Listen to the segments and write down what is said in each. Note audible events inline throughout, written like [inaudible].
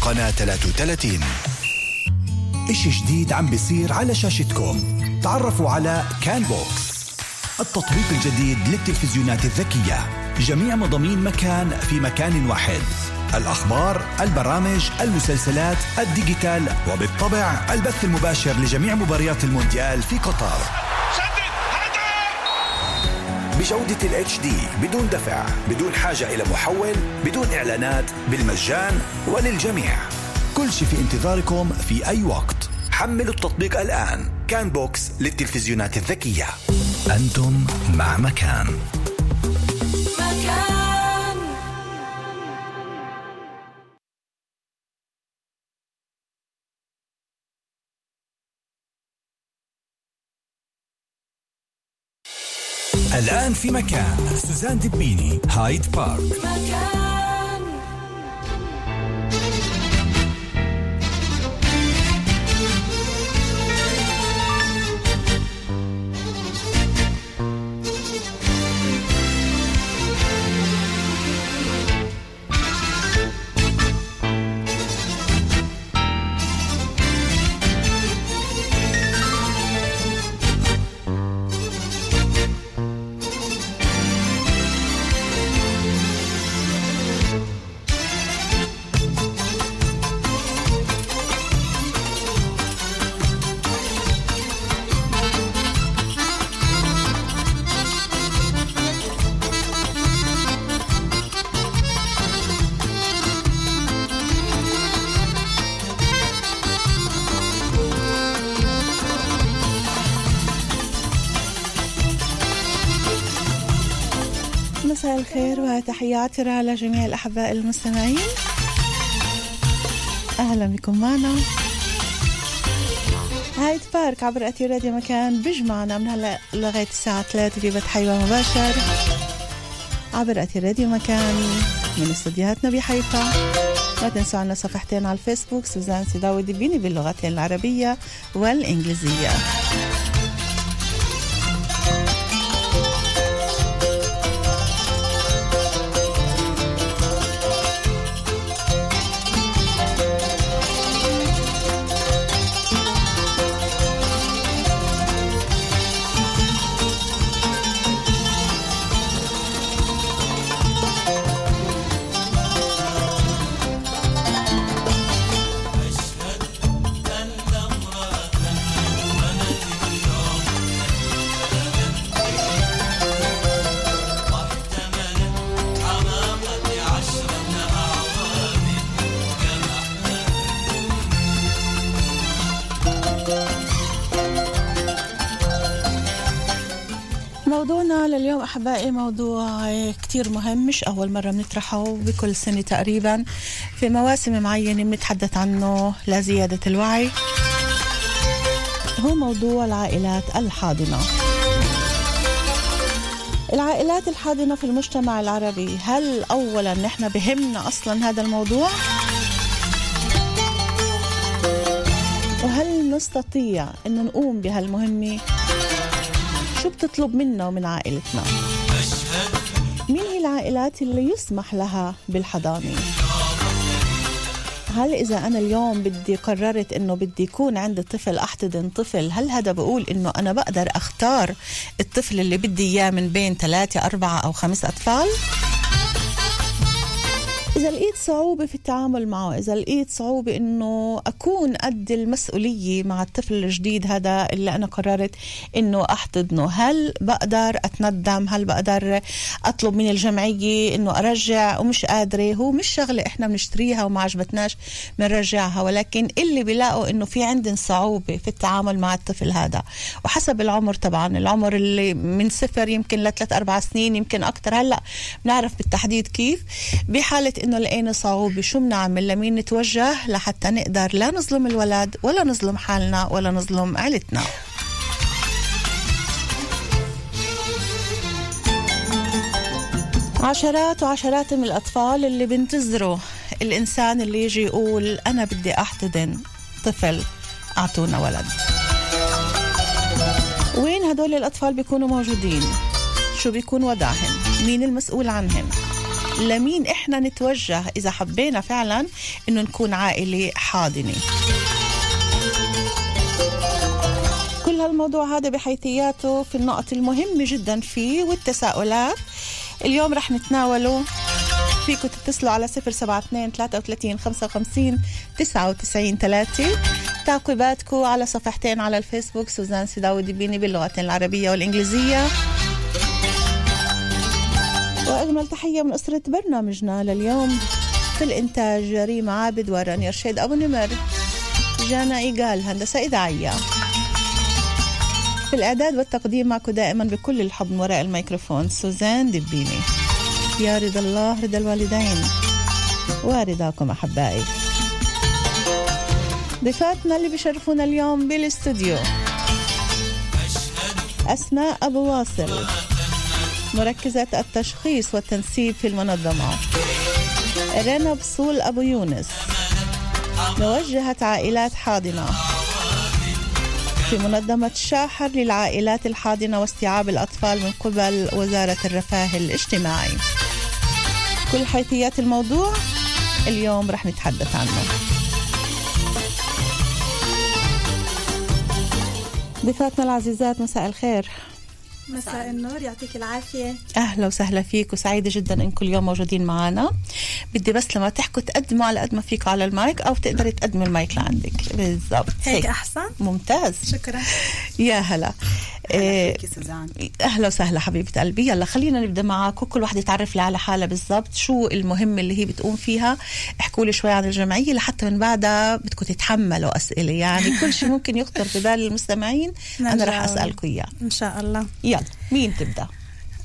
قناة 33 إشي جديد عم بيصير على شاشتكم تعرفوا على Kan Box التطبيق الجديد للتلفزيونات الذكية. جميع مضامين مكان في مكان واحد. الأخبار، البرامج، المسلسلات، ال digital وبالطبع البث المباشر لجميع مباريات المونديال في قطر. بجودة ال HD بدون دفع بدون حاجة إلى محول بدون إعلانات بالمجان وللجميع. كل شيء في انتظاركم في أي وقت. حملوا التطبيق الآن. كان بوكس للتلفزيونات الذكية. أنتم مع مكان. مكان. الآن في مكان. سوزان دبيني هايد بارك. مكان مساء الخير وتحياتي لجميع الأحباء المستمعين. أهلا بكم معنا. هايد بارك عبر أثير راديو مكان بيجمعنا من هلا لغاية الساعة 3 في بث حيوة مباشر. عبر أثير راديو مكان من استديوهاتنا بحيفا. لا تنسوا عنا صفحتين على الفيسبوك سوزان سيداوي دبيني باللغتين العربية والإنجليزية. أحبائي موضوع كتير مهم مش أول مرة بنطرحه بكل سنة تقريبا في مواسم معينة بنتحدث عنه لزيادة الوعي هو موضوع العائلات الحاضنة العائلات الحاضنة في المجتمع العربي هل أولا نحن بهمنا أصلا هذا الموضوع؟ وهل نستطيع أن نقوم بهالمهمة؟ شو بتطلب منا ومن عائلتنا؟ مين هي العائلات اللي يسمح لها بالحضانة؟ هل إذا أنا اليوم بدي قررت إنه بدي يكون عندي طفل أحتضن طفل هل هذا بقول إنه أنا بقدر أختار الطفل اللي بدي إياه من بين ثلاثة أربعة أو خمس أطفال؟ إذا لقيت صعوبة في التعامل معه إذا لقيت صعوبة إنه أكون قد المسؤولية مع الطفل الجديد هذا اللي أنا قررت إنه أحتضنه هل بقدر أتندم؟ هل بقدر أطلب من الجمعية إنه أرجع ومش قادرة؟ هو مش شغلة إحنا بنشتريها وما عجبتناش بنرجعها ولكن اللي بيلاقوا إنه في عندن صعوبة في التعامل مع الطفل هذا. وحسب العمر طبعا العمر اللي من صفر يمكن لثلاث أربع سنين يمكن أكتر. هلأ بنعرف بالتحديد كيف؟ بحالة إنه لقينا صعوبة. شو بنعمل؟ لمين نتوجه لحتى نقدر لا نظلم الولد ولا نظلم حالنا ولا نظلم عيلتنا. عشرات وعشرات من الأطفال اللي بينتظروا الإنسان اللي يجي يقول أنا بدي أحتضن طفل أعطونا ولد. وين هدول الأطفال بيكونوا موجودين؟ شو بيكون وضعهم؟ مين المسؤول عنهم؟ لمين إحنا نتوجه إذا حبينا فعلا إنه نكون عائلة حاضنة. كل هالموضوع هذا بحيثياته في النقط المهمة جدا فيه والتساؤلات. اليوم رح نتناوله. فيكم تتصلوا على 072 33 55 99 3 تعقيباتكم على صفحتين على الفيسبوك. سوزان سيداوي دبيني باللغتين العربية والإنجليزية. وأجمل تحية من أسرة برنامجنا لليوم. في الإنتاج ريم عابد ورانيا رشيد أبو نمر. جانا إيجال هندسة إذاعية. في الإعداد والتقديم معكم دائما بكل الحب من وراء الميكروفون سوزان دبيني. يا رضا الله رضا الوالدين. ورضاكم أحبائي. ضيفاتنا اللي بيشرفونا اليوم بالإستوديو. أسماء أبو واصل. مركزة التشخيص والتنسيب في المنظمة. رنا بصول أبو يونس. موجهة عائلات حاضنة. في منظمة شاحر للعائلات الحاضنة واستيعاب الأطفال من قبل وزارة الرفاه الاجتماعي. كل حيثيات الموضوع اليوم رح نتحدث عنه. ضيفاتنا العزيزات مساء الخير. مساء النور يعطيك العافية. أهلا وسهلا فيك وسعيدة جدا انكم اليوم موجودين معنا بدي بس لما تحكوا تقدموا على قد ما فيكم على المايك أو تقدري تقدمي المايك لعندك. بالضبط. هيك أحسن. ممتاز. شكرا. يا هلا. إيه، فيكي سوزان. أهلا وسهلا حبيبة قلبي. يلا خلينا نبدأ معك وكل وحده تعرف لي على حالها بالضبط شو المهم اللي هي بتقوم فيها. احكوا لي شوي عن الجمعية لحتى من بعدها بدكم تتحملوا أسئلة. يعني كل شيء ممكن يخطر في بال المستمعين. أنا رح نجاوب. اسالكم إياه. إن شاء الله. يلا. مين تبدأ؟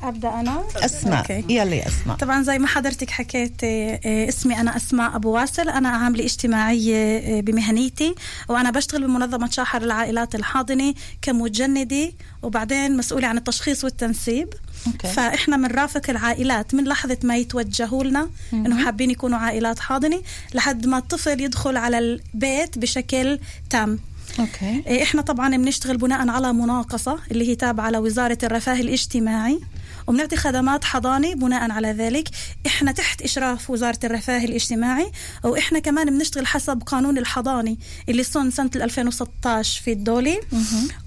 أبدأ أنا؟ أسماء. okay. يلا يا أسماء. طبعا زي ما حضرتك حكيت آه، آه، اسمي أنا أسماء أبو واسل أنا عاملة اجتماعية آه، بمهنيتي وأنا بشتغل بمنظمة شاحر العائلات الحاضنة كمجندة وبعدين مسؤولة عن التشخيص والتنسيب. okay. فإحنا بنرافق العائلات من لحظة ما يتوجهوا لنا إنه حابين يكونوا عائلات حاضنة لحد ما الطفل يدخل على البيت بشكل تام. okay. إيه، إحنا طبعا بنشتغل بناء على مناقصة اللي هي تابعة لوزارة الرفاه الاجتماعي. وبنعطي خدمات حضانه بناء على ذلك. إحنا تحت إشراف وزارة الرفاه الاجتماعي وإحنا كمان بنشتغل حسب قانون الحضاني اللي صن سنة 2016 في الدولي.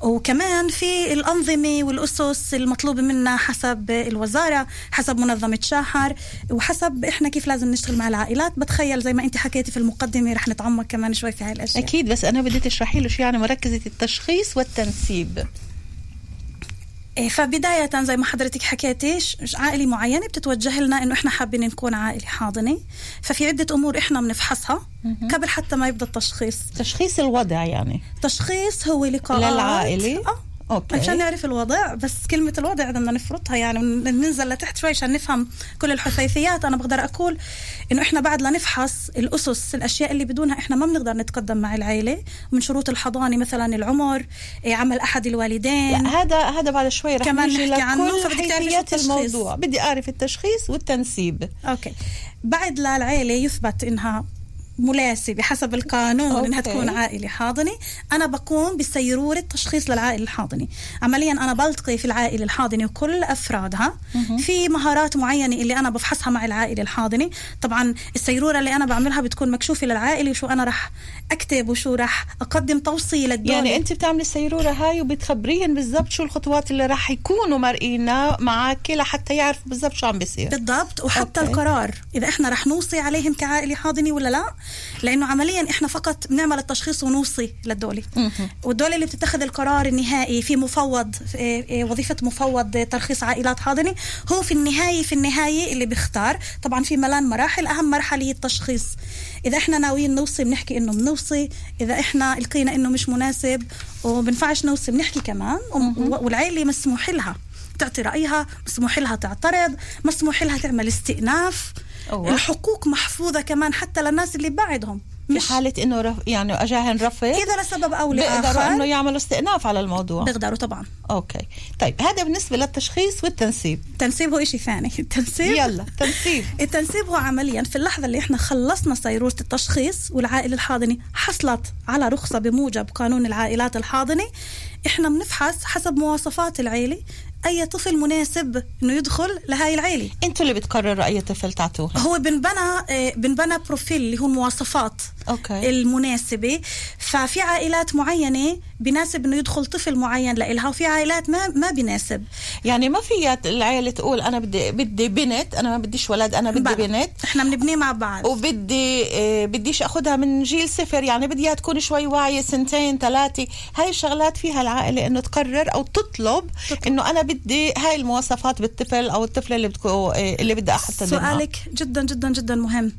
وكمان في الأنظمة والأسس المطلوبه منا حسب الوزارة حسب منظمة شاحر وحسب إحنا كيف لازم نشتغل مع العائلات. بتخيل زي ما أنت حكيتي في المقدمة رح نتعمق كمان شوي في هاي الأشياء. أكيد بس أنا بدي تشرحي له شو يعني مركزة التشخيص والتنسيب. فبداية زي ما حضرتك حكيتي عائلة معينة بتتوجه لنا إنه إحنا حابين نكون عائلة حاضنة. ففي عدة أمور إحنا بنفحصها قبل حتى ما يبدأ التشخيص. تشخيص الوضع يعني. تشخيص هو لقاءات. للعائلة؟ آه أوكي. عشان نعرف الوضع بس كلمة الوضع بدنا نفرطها يعني ننزل لتحت شوي عشان نفهم كل الحثيثيات أنا بقدر أقول إنه إحنا بعد لنفحص الأسس الأشياء اللي بدونها إحنا ما بنقدر نتقدم مع العائلة من شروط الحضانة مثلا العمر إيه، عمل أحد الوالدين. لا هذا هذا بعد شوي رح كمان نحكي عنه، حيثيات. الموضوع. بدي أعرف التشخيص والتنسيب. okay. بعد ما العيلة يثبت إنها مناسبة حسب القانون okay. انها تكون عائلة حاضنة. أنا بقوم بسيرورة تشخيص للعائلة الحاضنة. عمليا أنا بلتقي في العائلة الحاضنة وكل أفرادها. في مهارات معينة اللي أنا بفحصها مع العائلة الحاضنة. طبعا السيرورة اللي أنا بعملها بتكون مكشوفة للعائلة وشو أنا رح أكتب وشو رح أقدم توصية للدولة يعني أنت بتعملي السيرورة هاي وبتخبريهم بالضبط شو الخطوات اللي راح يكونوا مرقينا معك لحتى يعرفوا بالضبط شو عم بيصير. بالضبط. وحتى okay. okay. القرار إذا إحنا رح نوصي عليهم كعائلة حاضنة ولا لا لأنه عمليا إحنا فقط بنعمل التشخيص ونوصي للدولة. والدولة اللي بتتخذ القرار النهائي في مفوض إيه، إيه، وظيفة مفوض ترخيص عائلات حاضنة هو في النهاية في النهاية اللي بيختار. طبعا في ملان مراحل أهم مرحلة هي التشخيص. إذا إحنا ناويين نوصي بنحكي إنه بنوصي إذا إحنا لقينا إنه مش مناسب وبنفعش نوصي بنحكي كمان. والعائلة مسموح لها تعطي رأيها مسموح لها تعترض مسموح لها تعمل استئناف. أوه. الحقوق محفوظة كمان حتى للناس اللي بعدهم. في مش حالة إنه رف... يعني أجاهن رفض إذا لسبب أو بيقدروا إنه يعملوا استئناف على الموضوع. بيقدروا طبعا. OK. طيب هذا بالنسبة للتشخيص والتنسيب. التنسيب هو إشي ثاني. [laughs] التنسيب. يلا تنسيب. [laughs] التنسيب هو عمليا. في اللحظة اللي إحنا خلصنا سيرورة التشخيص والعائلة الحاضنة حصلت على رخصة بموجب قانون العائلات الحاضنة إحنا بنفحص حسب مواصفات العيلة. أي طفل مناسب إنه يدخل لهاي العيلة. أنتوا اللي بتقرروا أي طفل تعطوه؟ هو بنبنى آه، بنبنى profile اللي هو المواصفات. OK. المناسبة. ففي عائلات معينة بناسب إنه يدخل طفل معين لإلها وفي عائلات ما ما بناسب. يعني ما في العيلة تقول أنا بدي بدي بنت أنا ما بديش ولد أنا بدي بقى. بنت. إحنا بنبنيه مع بعض. وبدي آه، بديش اخذها من جيل صفر يعني بدي إياها تكون شوي واعية سنتين ثلاثة. هاي الشغلات فيها العائلة إنه تقرر أو تطلب, تطلب. إنه أنا بدي هاي المواصفات بالطفل أو الطفلة اللي بتكون اللي بدي أحط سؤالك جدا جدا جدا مهم.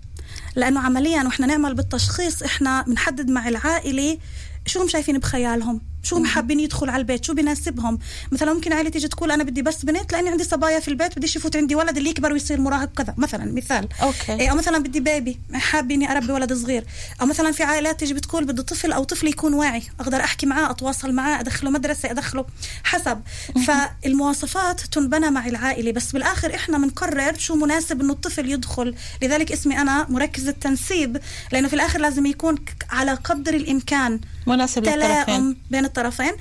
لأنه عمليا وإحنا نعمل بالتشخيص إحنا بنحدد مع العائلة شو هم شايفين بخيالهم. شو هم حابين يدخلوا على البيت شو بيناسبهم؟ مثلا ممكن عائله تيجي تقول أنا بدي بس بنت لأني عندي صبايا في البيت بديش يفوت عندي ولد اللي يكبر ويصير مراهق كذا. مثلا مثال. OK. إيه، أو مثلا بدي baby حابه اني أربي ولد صغير. أو مثلا في عائلات تيجي بتقول بدي طفل أو طفل يكون واعي أقدر أحكي معاه أتواصل معاه أدخله مدرسة أدخله حسب. فالمواصفات تنبنى مع العائلة بس بالآخر إحنا بنقرر شو مناسب إنه الطفل يدخل. لذلك اسمي أنا مركز التنسيب لأنه في الآخر لازم يكون على قدر الإمكان. مناسب تلاؤم بين الطرفين.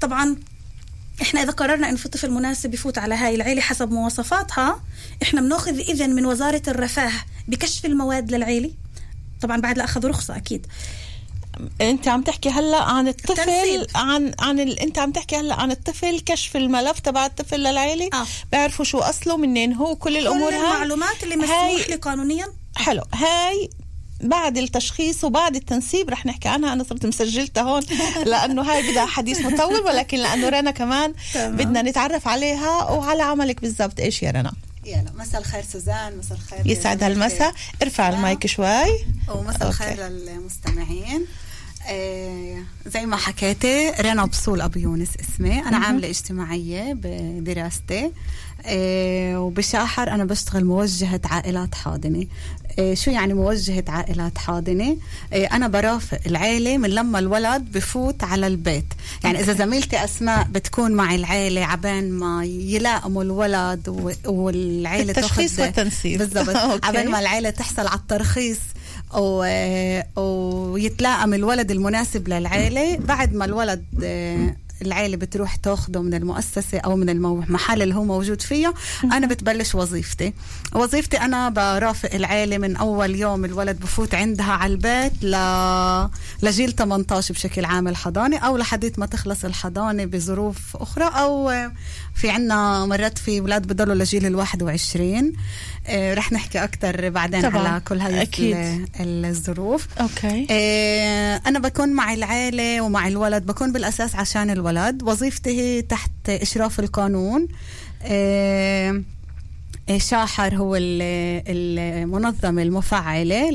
طبعا إحنا إذا قررنا إنه في طفل مناسب يفوت على هاي العيلة حسب مواصفاتها إحنا بنأخذ إذن من وزارة الرفاه بكشف المواد للعيلة. طبعا بعد لا اخذوا رخصة أكيد. أنت عم تحكي هلأ عن الطفل التنسيب. عن عن ال... أنت عم تحكي هلأ عن الطفل كشف الملف تبع الطفل للعيلة. آه. بيعرفوا شو أصله منين هو كل الأمور كل هاي. المعلومات اللي هاي- مسموح لي قانونيا. حلو. هاي بعد التشخيص وبعد التنسيب رح نحكي عنها. أنا صرت مسجلتها هون [laughs] لأنه هاي بدها حديث مطول ولكن لأنه رنا كمان. بدنا نتعرف عليها. وعلى عملك بالضبط إيش يا رنا؟ يلا مساء الخير سوزان مساء الخير يسعد هالمساء. ارفع المايك شوي. ومساء الخير للمستمعين. آه، زي ما حكيتي رنا بصول أبو يونس اسمي. أنا عاملة اجتماعية بدراستي. آه، وبشاحر أنا بشتغل موجهة عائلات حاضنه شو يعني موجهة عائلات حاضنة؟ آه، أنا برافق العيلة من لما الولد بفوت على البيت. يعني إذا زميلتي أسماء بتكون مع العيلة عبين ما يلائموا الولد والعيلة التشخيص تاخد والتنسيب. بالضبط. [laughs] عبين ما العيلة تحصل على الترخيص و... ويتلائم الولد المناسب للعيلة. بعد ما الولد العيلة بتروح تاخده من المؤسسة أو من المحل اللي هو موجود فيه. أنا بتبلش وظيفتي. وظيفتي أنا برافق العيلة من أول يوم الولد بفوت عندها على البيت ل... لجيل 18 بشكل عام الحضانة أو لحديت ما تخلص الحضانة بظروف أخرى أو في عنا مرات في أولاد بضلوا لجيل الواحد وعشرين آه، رح نحكي أكتر بعدين طبعاً. على كل هاي أكيد. ال- الظروف أوكي آه، أنا بكون مع العيلة ومع الولد بكون بالأساس عشان الولد وظيفتي هي تحت إشراف القانون آه، شاحر هو ال- المنظمة المفعلة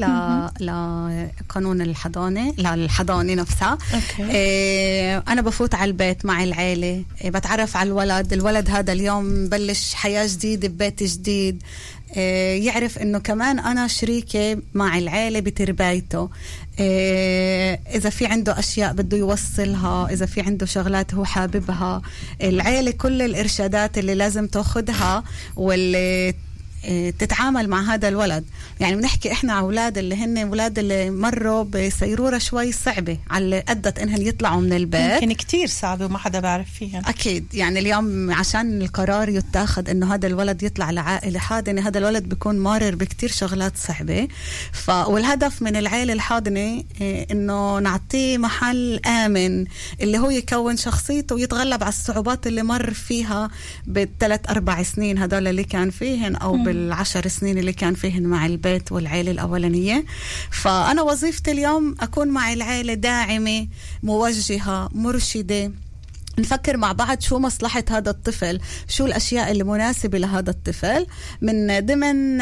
لقانون الحضانة للحضانة نفسها. أوكي. آه، أنا بفوت على البيت مع العيلة. آه، بتعرف على الولد. الولد هذا اليوم بلش حياة جديدة ببيت جديد. آه، يعرف إنه كمان أنا شريكة مع العيلة بتربايته. آه، إذا في عنده أشياء بده يوصلها إذا في عنده شغلات هو حاببها. العيلة كل الإرشادات اللي لازم تاخذها واللي تتعامل مع هذا الولد. يعني بنحكي إحنا أولاد اللي هن أولاد اللي مروا بسيروره شوي صعبة على أدت انهم يطلعوا من البيت. يمكن كتير صعبة وما حدا بيعرف فيها. أكيد. يعني اليوم عشان القرار يتاخذ إنه هذا الولد يطلع لعائلة حاضنة هذا الولد بيكون مارر بكتير شغلات صعبة. ف والهدف من العائله الحاضنة إيه، إنه نعطيه محل آمن اللي هو يكون شخصيته ويتغلب على الصعوبات اللي مر فيها بالثلاث أربع سنين هذول اللي كان فيهن أو بالعشر سنين اللي كان فيهن مع البيت والعائله الأولانية. فأنا وظيفتي اليوم أكون مع العائله داعمة موجهة مرشدة. نفكر مع بعض شو مصلحة هذا الطفل شو الأشياء اللي مناسبة لهذا الطفل. من ضمن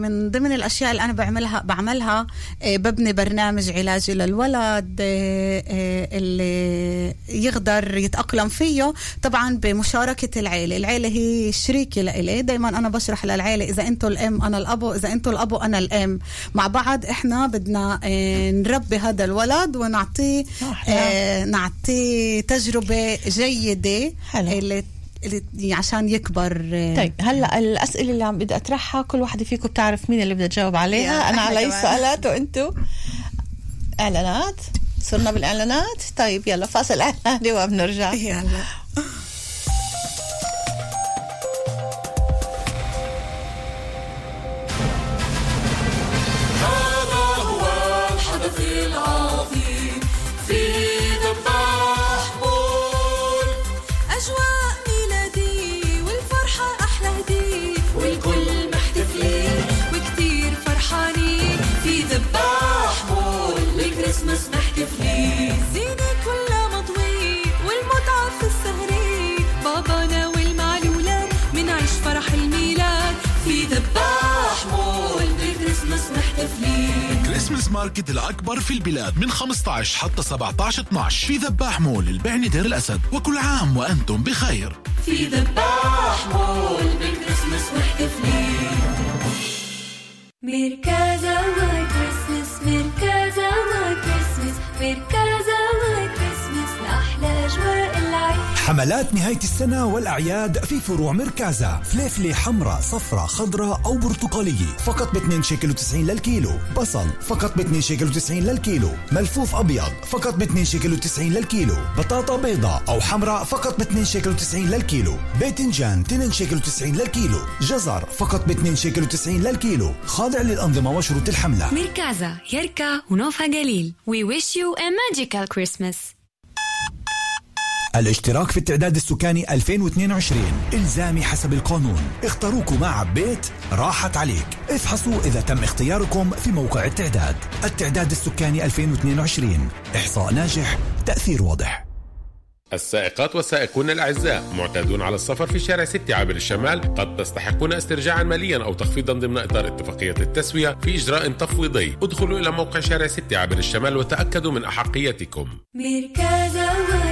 من ضمن الأشياء اللي أنا بعملها بعملها آه، ببني برنامج علاجي للولد آه، آه، اللي يقدر يتأقلم فيه طبعا بمشاركة العيلة. العيلة هي شريكة لإلي. دايما أنا بشرح للعيلة إذا أنتوا الأم أنا الأبو إذا أنتوا الأبو أنا الأم. مع بعض إحنا بدنا نربي هذا الولد ونعطيه نعطيه تجربة جيدة حلو. اللي اللي عشان يكبر آه، طيب هلأ الأسئلة اللي عم بدي أطرحها كل وحده فيكم بتعرف مين اللي بدها تجاوب عليها. أنا علي كمان. السؤالات وأنتم إعلانات. صرنا بالإعلانات؟ طيب يلا فاصل [laughs] اعلاني وبنرجع يلا. Christmas market الأكبر في البلاد من 15 حتى 17 12 في ذباح مول البعني دير الأسد. وكل عام وأنتم بخير. في ذباح مول بالكريسماس محتفلين مركزة my Christmas مركزة my Christmas مركزة حملات نهاية السنة والأعياد في فروع مركزة. فليفلة حمراء صفراء خضراء أو برتقالية فقط ب 2 شيكل و90 للكيلو. بصل فقط ب 2 شيكل و90 للكيلو. ملفوف أبيض فقط ب 2 شيكل و90 للكيلو. بطاطا بيضاء أو حمراء فقط ب 2 شيكل و90 للكيلو. باذنجان 2 شيكل و90 للكيلو. جزر فقط ب 2 شيكل و90 للكيلو. خاضع للأنظمة وشروط الحملة. ميركازا يركا ونوفا جليل. We wish you a magical Christmas. الاشتراك في التعداد السكاني 2022 إلزامي حسب القانون. اختاروكم مع بيت راحت عليك. افحصوا إذا تم اختياركم في موقع التعداد. التعداد السكاني 2022 إحصاء ناجح تأثير واضح. السائقات والسائقون الأعزاء معتادون على السفر في شارع ستي عابر الشمال. قد تستحقون استرجاعا ماليا أو تخفيضا ضمن إطار اتفاقية التسوية في إجراء تفويضي. ادخلوا إلى موقع شارع ستي عابر الشمال وتأكدوا من أحقيتكم. مركزة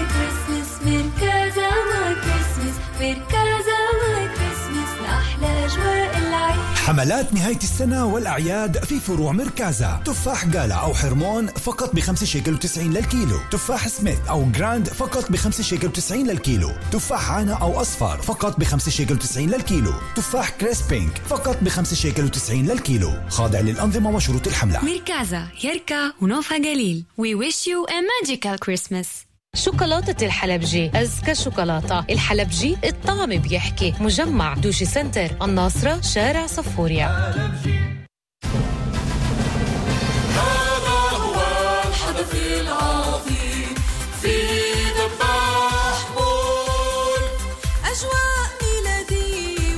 حملات نهاية السنة والأعياد في فروع مركزة. تفاح جالا أو حرمون فقط ب 5 شيكل و90 للكيلو. تفاح سميث أو جراند فقط ب 5 شيكل و90 للكيلو. تفاح عانا أو أصفر فقط ب 5 شيكل و90 للكيلو. تفاح كريس بينك فقط ب 5 شيكل و90 للكيلو. خاضع للأنظمة وشروط الحملة. ميركازا يركا ونوفا جليل. We wish you a magical Christmas. شوكولاتة الحلبجي أزكى شوكولاتة. الحلبجي الطعم بيحكي. مجمع دوشي سنتر الناصرة شارع صفوريا. هذا هو الحدث العظيم في مول أجواء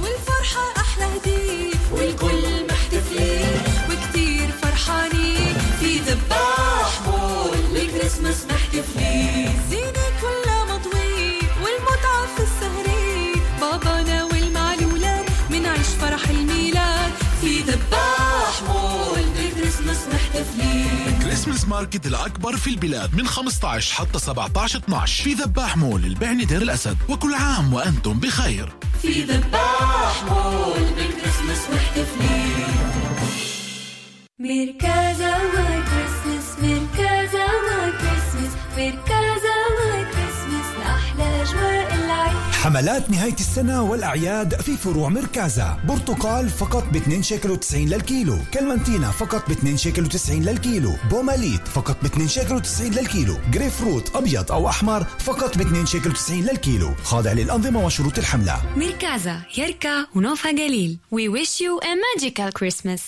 والفرحة أحلى هدية والكل محتفلين وكتير فرحانين في مول الكريسماس محتفلين في ذباح مول بالكريسماس محتفلين. Christmas market الأكبر في البلاد من 15 حتى 17 12 في ذباح مول البعني دير الأسد وكل عام وأنتم بخير. في ذباح مول بالكريسماس محتفلين. مركزة my Christmas مركزة my Christmas مركزة حملات نهاية السنة والأعياد في فروع مركزة. برتقال فقط ب 2 شيكل و90 للكيلو. كلمنتينا فقط ب 2 شيكل و90 للكيلو. بوماليت فقط ب 2 شيكل و90 للكيلو. جريف فروت أبيض أو أحمر فقط ب 2 شيكل و90 للكيلو. خاضع للأنظمة وشروط الحملة. ميركازا يركا ونوفا جليل. We wish you a magical Christmas.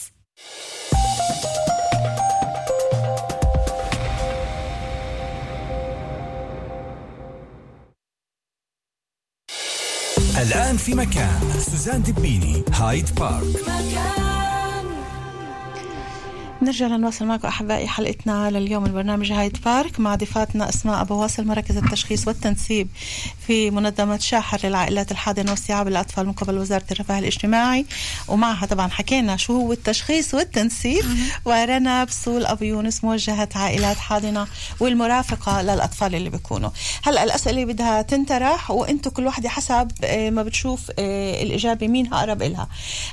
الآن في مكان. سوزان دبيني هايد بارك. نرجع لنواصل معكم أحبائي حلقتنا لليوم. البرنامج هايد بارك مع ضيفاتنا أسماء أبو واصل مركز التشخيص والتنسيب في منظمة شاحر للعائلات الحاضنة واستيعاب الأطفال من قبل وزارة الرفاه الاجتماعي. ومعها طبعا حكينا شو هو التشخيص والتنسيب. ورنا بسول أبو يونس موجهة عائلات حاضنة والمرافقة للأطفال اللي بيكونوا. هلأ الأسئلة بدها تنطرح وأنتم كل واحدة حسب آه، ما بتشوف آه، الإجابة مين أقرب إلها.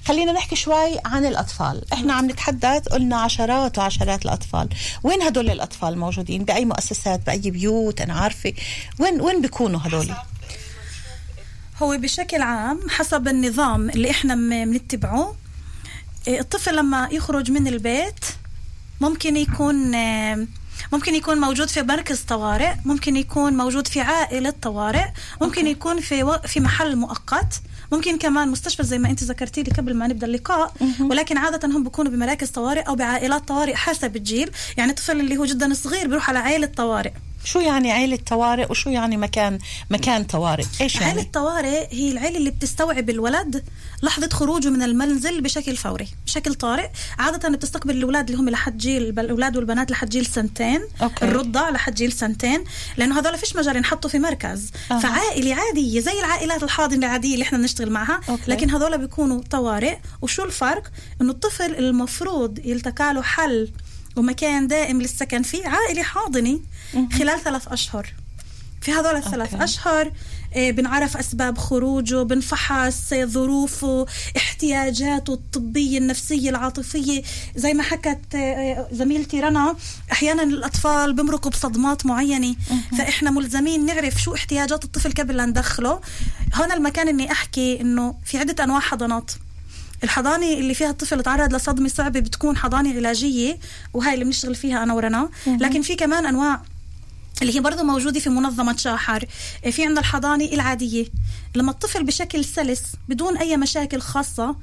خلينا نحكي شوي عن الأطفال. إحنا عم نتحدث قلنا عشرات وعشرات الأطفال. وين هدول الأطفال موجودين؟ بأي مؤسسات؟ بأي بيوت؟ أنا عارفة. وين وين بيكونوا هدول؟ هو بشكل عام حسب النظام اللي إحنا بنتبعه إيه، الطفل لما يخرج من البيت ممكن يكون آه، ممكن يكون موجود في مركز طوارئ ممكن يكون موجود في عائلة طوارئ ممكن أوكي. يكون في و... في محل مؤقت. ممكن كمان مستشفى زي ما انت ذكرتي لي قبل ما نبدأ اللقاء ولكن عادة هم بيكونوا بمراكز طوارئ أو بعائلات طوارئ حسب الجيل يعني الطفل اللي هو جدا صغير بيروح على عائلة طوارئ. شو يعني عيلة طوارئ وشو يعني مكان مكان طوارئ إيش يعني الطوارئ هي العائلة اللي بتستوعب الولد لحظة خروجه من المنزل بشكل فوري بشكل طارئ عادة بتستقبل الأولاد اللي هم لحد جيل الأولاد والبنات لحد جيل سنتين OK. الرضع لحد جيل سنتين لأنه هذول فيش مجال ينحطوا في مركز أها. فعائلة عادية زي العائلات الحاضنة العادية اللي إحنا بنشتغل معها OK. لكن هذول بيكونوا طوارئ وشو الفرق إنه الطفل المفروض يلتقى له حل ومكان دائم للسكن فيه عائلة حاضنة خلال ثلاث أشهر. في هذول الثلاث أوكي. أشهر آه، بنعرف أسباب خروجه بنفحص ظروفه احتياجاته الطبية النفسية العاطفية. زي ما حكت آه، زميلتي رنا أحيانا الأطفال بمرقوا بصدمات معينة. فإحنا ملزمين نعرف شو احتياجات الطفل قبل لا ندخله. هون المكان إني أحكي إنه في عدة أنواع حضانات. الحضانة اللي فيها الطفل تعرض لصدمة صعبة بتكون حضانة علاجية وهاي اللي بنشتغل فيها أنا ورنا. لكن في كمان أنواع اللي هي برضه موجودة في منظمة شاحر. في عندنا الحضانة العادية. لما الطفل بشكل سلس بدون أي مشاكل خاصة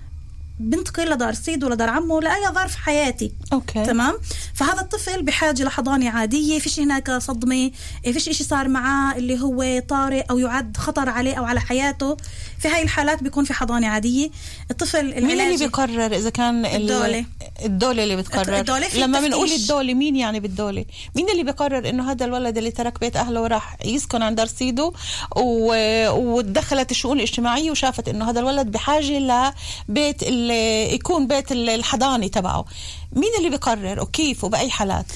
بنتقل لدار سيده لدار عمه لأي ظرف حياتي. أوكي. تمام؟ فهذا الطفل بحاجة لحضانة عادية فيش هناك صدمة فيش إشي صار معاه اللي هو طارئ أو يعد خطر عليه أو على حياته. في هاي الحالات بيكون في حضانة عادية. الطفل مين اللي العلاجي بيقرر إذا كان ال- الدولة. الدولة اللي بتقرر؟ الدولة لما. بنقول الدولة مين يعني بالدولة؟ مين اللي بيقرر إنه هذا الولد اللي ترك بيت أهله وراح يسكن عند رصيده و... وتدخلت الشؤون الاجتماعية وشافت إنه هذا الولد بحاجة لبيت ال... يكون بيت ال- الحضانة تبعه. مين اللي بيقرر وكيف وبأي حالات؟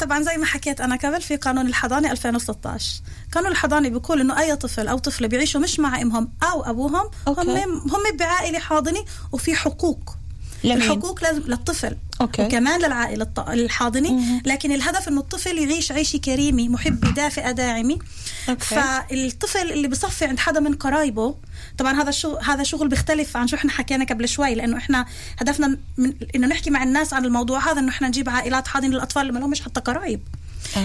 طبعا زي ما حكيت أنا قبل في قانون الحضانة 2016 قانون الحضانة بيقول إنه أي طفل أو طفلة بيعيشوا مش مع أمهم أو أبوهم OK. هم هم بعائلة حاضنة وفي حقوق. لمين؟ الحقوق لازم للطفل OK. وكمان للعائلة الط- الحاضنة لكن الهدف إنه الطفل يعيش عيشة كريمة محبه دافئة داعمة OK. فالطفل اللي بصفي عند حدا من قرايبه طبعا هذا الشغل هذا شغل بيختلف عن شو إحنا حكينا قبل شوي لأنه إحنا هدفنا من إنه نحكي مع الناس عن الموضوع هذا إنه إحنا نجيب عائلات حاضنة للأطفال اللي ما لهمش حتى قرايب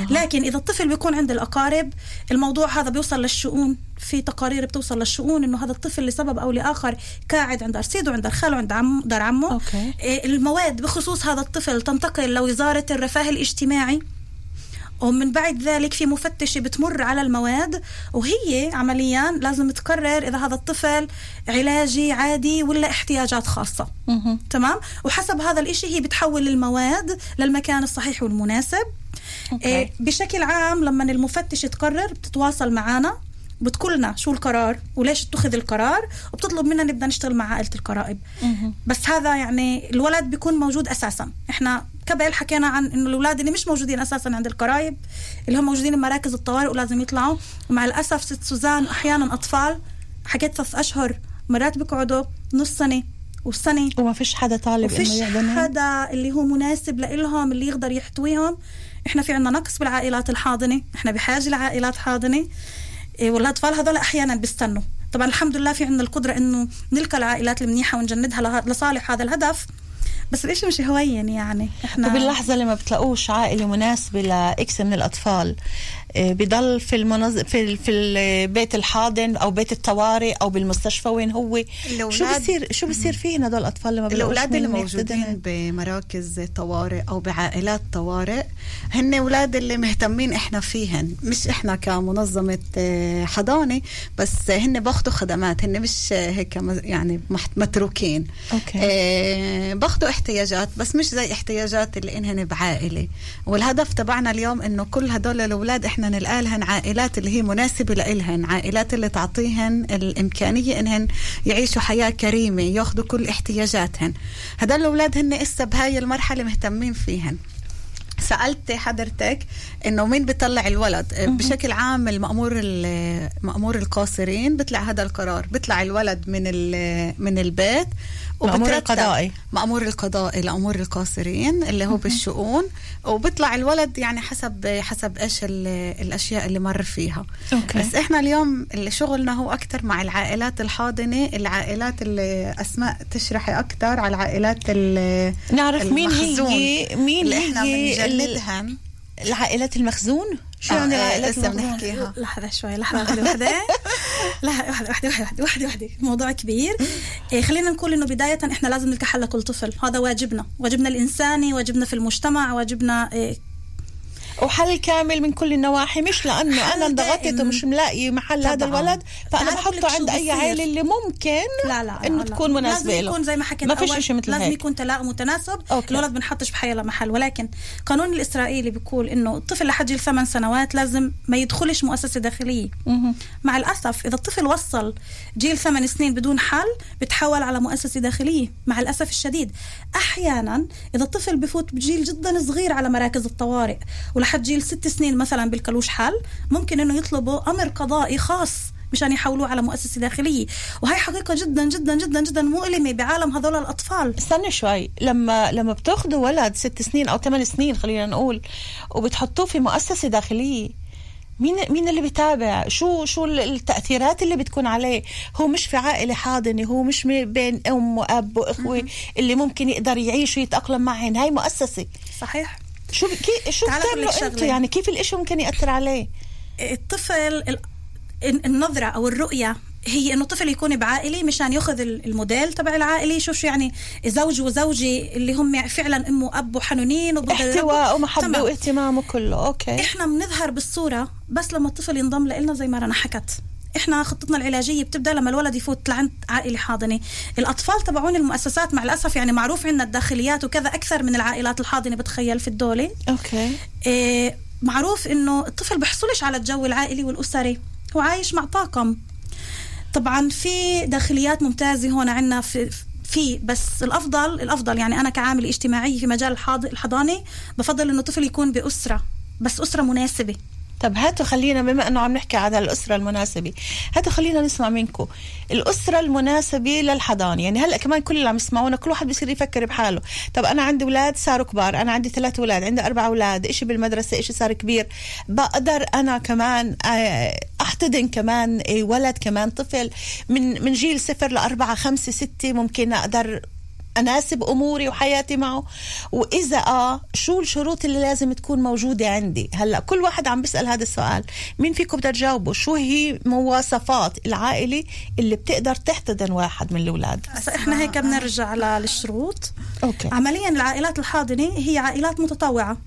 لكن إذا الطفل بيكون عند الأقارب الموضوع هذا بيوصل للشؤون. في تقارير بتوصل للشؤون إنه هذا الطفل لسبب أو لآخر قاعد عند ارسيده عند خاله عند عم دار عمه. أوكي. إيه، المواد بخصوص هذا الطفل تنتقل لوزارة الرفاه الاجتماعي. ومن بعد ذلك في مفتشة بتمر على المواد وهي عمليا لازم تقرر إذا هذا الطفل علاجي عادي ولا احتياجات خاصة. تمام؟ وحسب هذا الإشي هي بتحول المواد للمكان الصحيح والمناسب. أوكي. إيه بشكل عام لما المفتش تقرر بتتواصل معنا بتقول لنا شو القرار وليش اتخذ القرار وبتطلب منا نبدأ نشتغل مع عائلة القرائب. بس هذا يعني الولد بيكون موجود أساسا. إحنا قبل حكينا عن إنه الأولاد اللي مش موجودين أساسا عند القرايب اللي هم موجودين بمراكز الطوارئ ولازم يطلعوا. ومع الأسف ست سوزان أحيانا أطفال حكيت ثلاث أشهر مرات بيقعدوا نص سنة والسنة وما فيش حدا طالب وفيش حدا اللي هو مناسب لإلهم اللي يقدر يحتويهم. إحنا في عنا نقص بالعائلات الحاضنة إحنا بحاجة لعائلات حاضنة. إيه والأطفال هذول أحيانا بيستنوا. طبعا الحمد لله في عندنا القدرة إنه نلقى العائلات المنيحة ونجندها لصالح هذا الهدف. بس الإشي مش هوين يعني إحنا وباللحظة اللي ما بتلاقوش عائلة مناسبة لإكس من الأطفال بضل في المنظ... في ال- في البيت الحاضن أو بيت الطوارئ أو بالمستشفى وين هو. شو بصير شو بصير فيهن هدول الأطفال لما مين اللي؟ موجودين بمراكز طوارئ أو بعائلات طوارئ هن أولاد اللي مهتمين إحنا فيهن. مش إحنا كمنظمة آه، حضانة بس هن باخدوا خدمات. هن مش هيك يعني متروكين. أوكي. آه، باخدوا احتياجات بس مش زي احتياجات اللي إنهن بعائلة. والهدف تبعنا اليوم إنه كل هدول الأولاد إحنا نلقى لهن عائلات اللي هي مناسبة لإلهن عائلات اللي تعطيهن الإمكانية إنهن يعيشوا حياة كريمة ياخذوا كل احتياجاتهن. هدول الأولاد هن إسا بهاي المرحلة مهتمين فيهن. سألت حضرتك إنه مين بيطلع الولد؟ بشكل عام المأمور ال- مأمور القاصرين بيطلع هذا القرار. بيطلع الولد من ال- من البيت مأمور القضائي. مأمور القضائي لأمور القاصرين اللي هو بالشؤون. وبيطلع الولد يعني حسب حسب إيش ال- الأشياء اللي مر فيها. أوكي. بس إحنا اليوم اللي شغلنا هو أكثر مع العائلات الحاضنة العائلات اللي أسماء تشرحي أكثر على العائلات ال- نعرف مين هي مين اللي هي بنجندهن العائلات المخزون؟ شو يعني آه، العائلات لسه بنحكيها لحظة شوي لحظة واحدة واحدة. [laughs] لحظة واحدة واحدة واحدة واحدة واحدة موضوع كبير. إيه خلينا نقول إنه بداية إحنا لازم نلقى حل لكل طفل. هذا واجبنا. واجبنا الإنساني واجبنا في المجتمع واجبنا إيه وحل كامل من كل النواحي مش لأنه أنا انضغطت. ومش ملاقي محل هذا. الولد فأنا بحطه عند أي. عائله اللي ممكن لا لا إنه لا تكون لا. مناسبة لازم له يكون زي ما حكيت ما فيش شيء مثل لازم هيك يكون تلاؤم وتناسب أوكي. الولد بنحطش بحي محل ولكن القانون الإسرائيلي بيقول إنه الطفل لحد جيل ثمان سنوات لازم ما يدخلش مؤسسة داخلية. مع الأسف إذا الطفل وصل جيل ثمان سنين بدون حل بتحول على مؤسسة داخلية مع الأسف الشديد أحيانا إذا الطفل بفوت بجيل جدا صغير على مراكز الطوارئ ولحد جيل ست سنين مثلا بلكلوش حل ممكن إنه يطلبوا أمر قضائي خاص مشان يحولوه على مؤسسة داخلية. وهي حقيقة جدا جدا جدا جدا مؤلمة بعالم هذول الأطفال. استنى شوي. لما لما بتأخذوا ولد ست سنين أو ثمان سنين خلينا نقول وبتحطوه في مؤسسة داخلية مين مين اللي بيتابع؟ شو شو ال- التأثيرات اللي بتكون عليه؟ هو مش في عائلة حاضنة هو مش بين أم وأب وإخوة اللي ممكن يقدر يعيش ويتأقلم معهن. هاي مؤسسة. صحيح. شو كي شو بتعملوا. يعني كيف الإشي ممكن يأثر عليه؟ الطفل ال- النظرة أو الرؤية هي إنه طفل يكون بعائله مشان ياخذ ال- الموديل تبع العائلة. يشوف شو يعني زوج وزوجي اللي هم فعلا أم وأب وحنونين احتواء. ومحبة تمام. واهتمام وكله OK. إحنا بنظهر بالصورة بس لما الطفل ينضم لنا زي ما رنا حكت إحنا خطتنا العلاجية بتبدأ لما الولد يفوت لعند عائلة حاضنة. الأطفال تبعون المؤسسات مع الأسف يعني معروف عندنا الداخليات وكذا أكثر من العائلات الحاضنة بتخيل في الدولة. أوكي. إيه معروف إنه الطفل بيحصلش على الجو العائلي والأسري هو عايش مع طاقم. طبعا في داخليات ممتازة هون عندنا في في بس الافضل الأفضل يعني أنا كعامل اجتماعي في مجال الحضانة بفضل إنه الطفل يكون بأسرة بس أسرة مناسبة. طب هاتوا خلينا بما إنه عم نحكي على الأسرة المناسبة هاتوا خلينا نسمع منكم. الأسرة المناسبة للحضانة يعني هلأ كمان كل اللي عم يسمعونا كل واحد بيصير يفكر بحاله. طب أنا عندي أولاد صاروا كبار أنا عندي ثلاث أولاد عندي أربع أولاد إشي بالمدرسة إشي صار كبير. بقدر أنا كمان آه، أحتضن كمان آه، ولد كمان طفل من من جيل صفر لأربعة خمسة ستة ممكن أقدر أناسب أموري وحياتي معه. وإذا آه شو الشروط اللي لازم تكون موجودة عندي؟ هلأ كل واحد عم بيسأل هذا السؤال. مين فيكم بدها تجاوبه؟ شو هي مواصفات العائلة اللي بتقدر تحتضن واحد من الأولاد؟ إحنا هيك بنرجع للشروط. أوكي. عمليا العائلات الحاضنة هي عائلات متطوعة.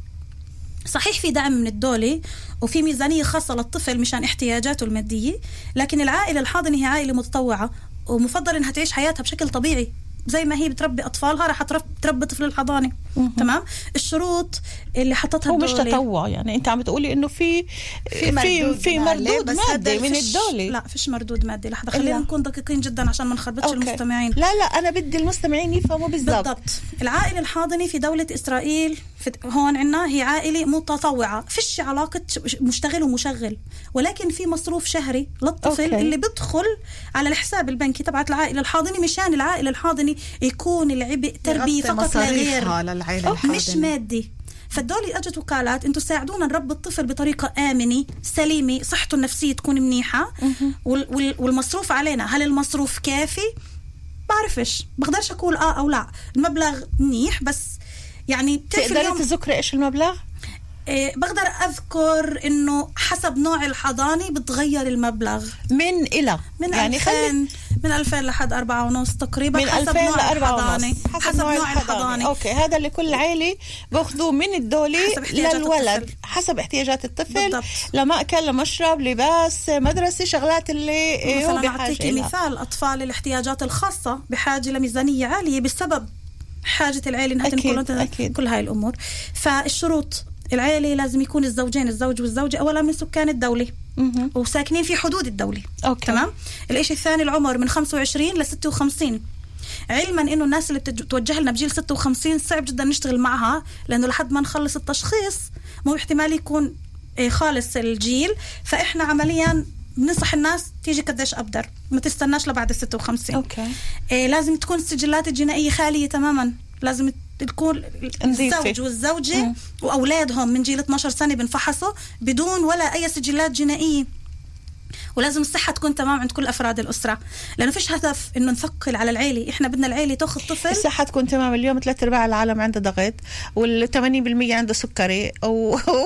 صحيح في دعم من الدولة وفي ميزانية خاصة للطفل مشان احتياجاته المادية لكن العائلة الحاضنة هي عائلة متطوعة ومفضل إنها تعيش حياتها بشكل طبيعي. زي ما هي بتربي أطفالها رح ترب- تربي طفل الحضانة. تمام؟ الشروط اللي حطتها هو مش تطوع يعني انت عم بتقولي إنه في في مردود في مردود مادي من الدولة. لا فيش مردود مادي. لحظة خلينا. نكون دقيقين جدا عشان ما نخربطش المستمعين. لا لا أنا بدي المستمعين يفهموا بالضبط. بالضبط. العائلة الحاضنة في دولة إسرائيل في هون عنا هي عائلة متطوعة. فيش علاقة ش- مشتغل ومشغل. ولكن في مصروف شهري للطفل أوكي. اللي بدخل على الحساب البنكي تبعت العائلة الحاضنة مشان العائلة الحاضنة يكون العبء تربية يغطي فقط مصاريفها للعائلة مش الحاضنة. مادي. فالدولة اجت وقالت أنتم ساعدونا نربي الطفل بطريقة آمنة سليمة صحته النفسية تكون وال- والمصروف علينا. هل المصروف كافي؟ بعرفش. بقدرش أقول آه أو لا. المبلغ منيح بس يعني بتعرفي اليوم تذكري إيش المبلغ؟ بقدر أذكر إنه حسب نوع الحضانة بتغير المبلغ. من إلى. من يعني 2000 خلي من 2000 لحد 4 ونص تقريبا من حسب 2000 ل نوع 4 الحضانة. ونص حسب, نوع الحضانة. أوكي هذا اللي كل عائلة باخذوه من حسب احتياجات للولد. الطفل. حسب احتياجات الطفل. بالضبط. لمأكل لمشرب لباس مدرسة شغلات اللي هو مثلا اعطيكي لها مثال أطفال الاحتياجات الخاصة بحاجة لميزانية عالية بسبب حاجة العيلة إنها تنقل. كل هاي الأمور. فالشروط العيله لازم يكون الزوجين الزوج والزوجة أولا من سكان الدولة. مهم. وساكنين في حدود الدولة. OK. تمام؟ الإشي الثاني العمر من 25 ل 56 علما إنه الناس اللي بتتوجه لنا بجيل 56 صعب جدا نشتغل معها لأنه لحد ما نخلص التشخيص مو احتمال يكون إيه، خالص الجيل. فإحنا عمليا بننصح الناس تيجي قديش أبدر ما تستناش لبعد ال 56 OK. إيه لازم تكون السجلات الجنائية خالية تماما. لازم تكون. الزوج والزوجة مم. وأولادهم من جيل 12 سنة بنفحصوا بدون ولا أي سجلات جنائية. ولازم الصحة تكون تمام عند كل أفراد الأسرة. لأنه فيش هدف إنه نثقل على العيلة. إحنا بدنا العيلة تأخذ طفل. الصحة تكون تمام. اليوم ثلاث أرباع العالم عنده ضغط وال 80% عنده سكري [laughs]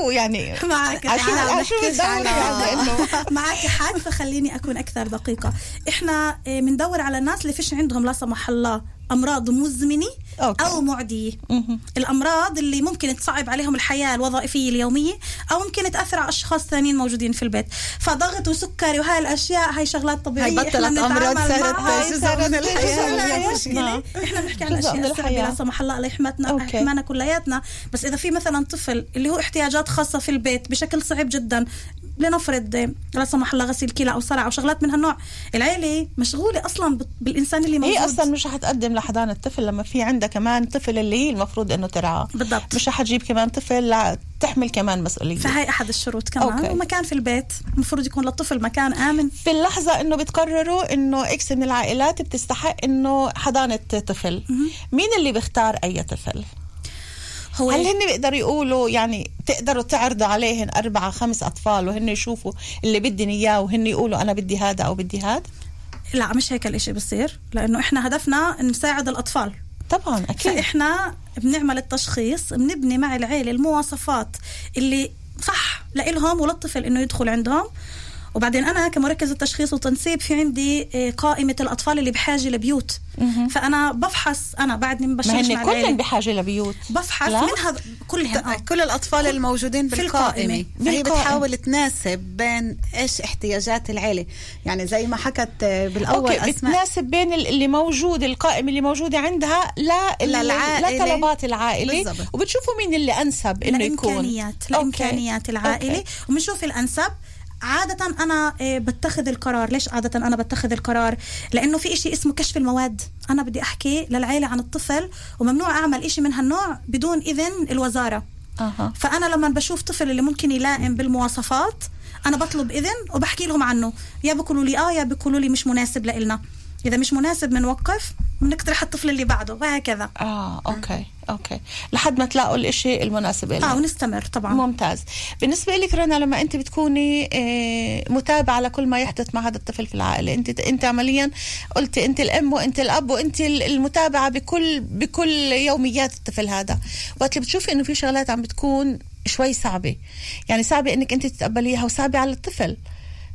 ويعني [laughs] معك [laughs] معك حق فخليني أكون أكثر دقيقة. إحنا آه، بندور على الناس اللي فيش عندهم لا سمح الله. أمراض مزمنة OK. أو معدية الأمراض اللي ممكن تصعب عليهم الحياة الوظيفيه اليومية أو ممكن تأثر على أشخاص ثانيين موجودين في البيت فضغط وسكري وهي الأشياء هاي شغلات طبيعية هاي بطلت بنتعامل صارت. جزء من من اليومية. المشكلة إحنا بنحكي عن جزء من أشياء صعبه الحياة. لا سمح الله الله يحمتنا OK. يحمانا كلياتنا بس إذا في مثلا طفل اللي هو احتياجات خاصة في البيت بشكل صعب جدا لنفرض لا سمح الله غسيل كلى أو صرع أو شغلات من هالنوع العيلة مشغولة أصلا بال- بالإنسان اللي موجود هي أصلا مش حتقدم لحضانه الطفل لما في عندها كمان طفل اللي هي المفروض إنه ترعاه بالضبط. مش حتجيب كمان طفل لا تحمل كمان مسؤولية فهي أحد الشروط كمان أوكي. ومكان في البيت المفروض يكون للطفل مكان آمن في اللحظة إنه بتقرروا إنه إكس من العائلات بتستحق إنه حضانة طفل مين اللي بيختار أي طفل؟ هو هل هن بيقدروا يقولوا يعني تقدروا تعرضوا عليهن أربعة خمس أطفال وهن يشوفوا اللي بدن إياه وهن يقولوا أنا بدي هذا أو بدي هذا؟ لا مش هيك الإشي بصير لأنه إحنا هدفنا نساعد الأطفال. طبعا أكيد. فإحنا بنعمل التشخيص بنبني مع العيلة المواصفات اللي صح لإلهم وللطفل إنه يدخل عندهم. وبعدين أنا كمركز التشخيص والتنسيب في عندي آه، قائمة الأطفال اللي بحاجة لبيوت فأنا بفحص أنا بعدني ما هن مع كلهم بحاجة لبيوت بفحص لا؟ منها كلهم آه. كل الأطفال الموجودين في بالقائمة القائمة. فهي بالقائمة. بتحاول تناسب بين إيش احتياجات العيلة يعني زي ما حكت آه، بالأول أوكي أسماء بتناسب بين ال- اللي موجود القائمة اللي موجودة عندها لا للعائلة. لطلبات العائلة بالضبط. وبتشوفوا مين اللي أنسب إنه يكون. لإمكانيات العائلة أوكي. وبنشوف الأنسب عادة أنا آه، بتخذ القرار. ليش عادة أنا بتخذ القرار؟ لأنه في إشي اسمه كشف المواد. أنا بدي أحكي للعيلة عن الطفل وممنوع أعمل إشي من هالنوع بدون إذن الوزارة. أها. فأنا لما بشوف طفل اللي ممكن يلائم بالمواصفات أنا بطلب إذن وبحكي لهم عنه. يا بيقولوا لي آه يا بيقولوا لي مش مناسب لإلنا. إذا مش مناسب بنوقف بنقترح الطفل اللي بعده وهكذا. آه أوكي أوكي. لحد ما تلاقوا الإشي المناسب لهم آه ونستمر طبعا. ممتاز. بالنسبة لك رنا لما أنت بتكوني آه، متابعة لكل ما يحدث مع هذا الطفل في العائلة أنت أنت عمليا قلتي أنت الأم وأنت الأب وأنت المتابعة بكل بكل يوميات الطفل هذا. وقت اللي بتشوفي إنه في شغلات عم بتكون شوي صعبة. يعني صعبة إنك أنت تتقبليها وصعبة على الطفل.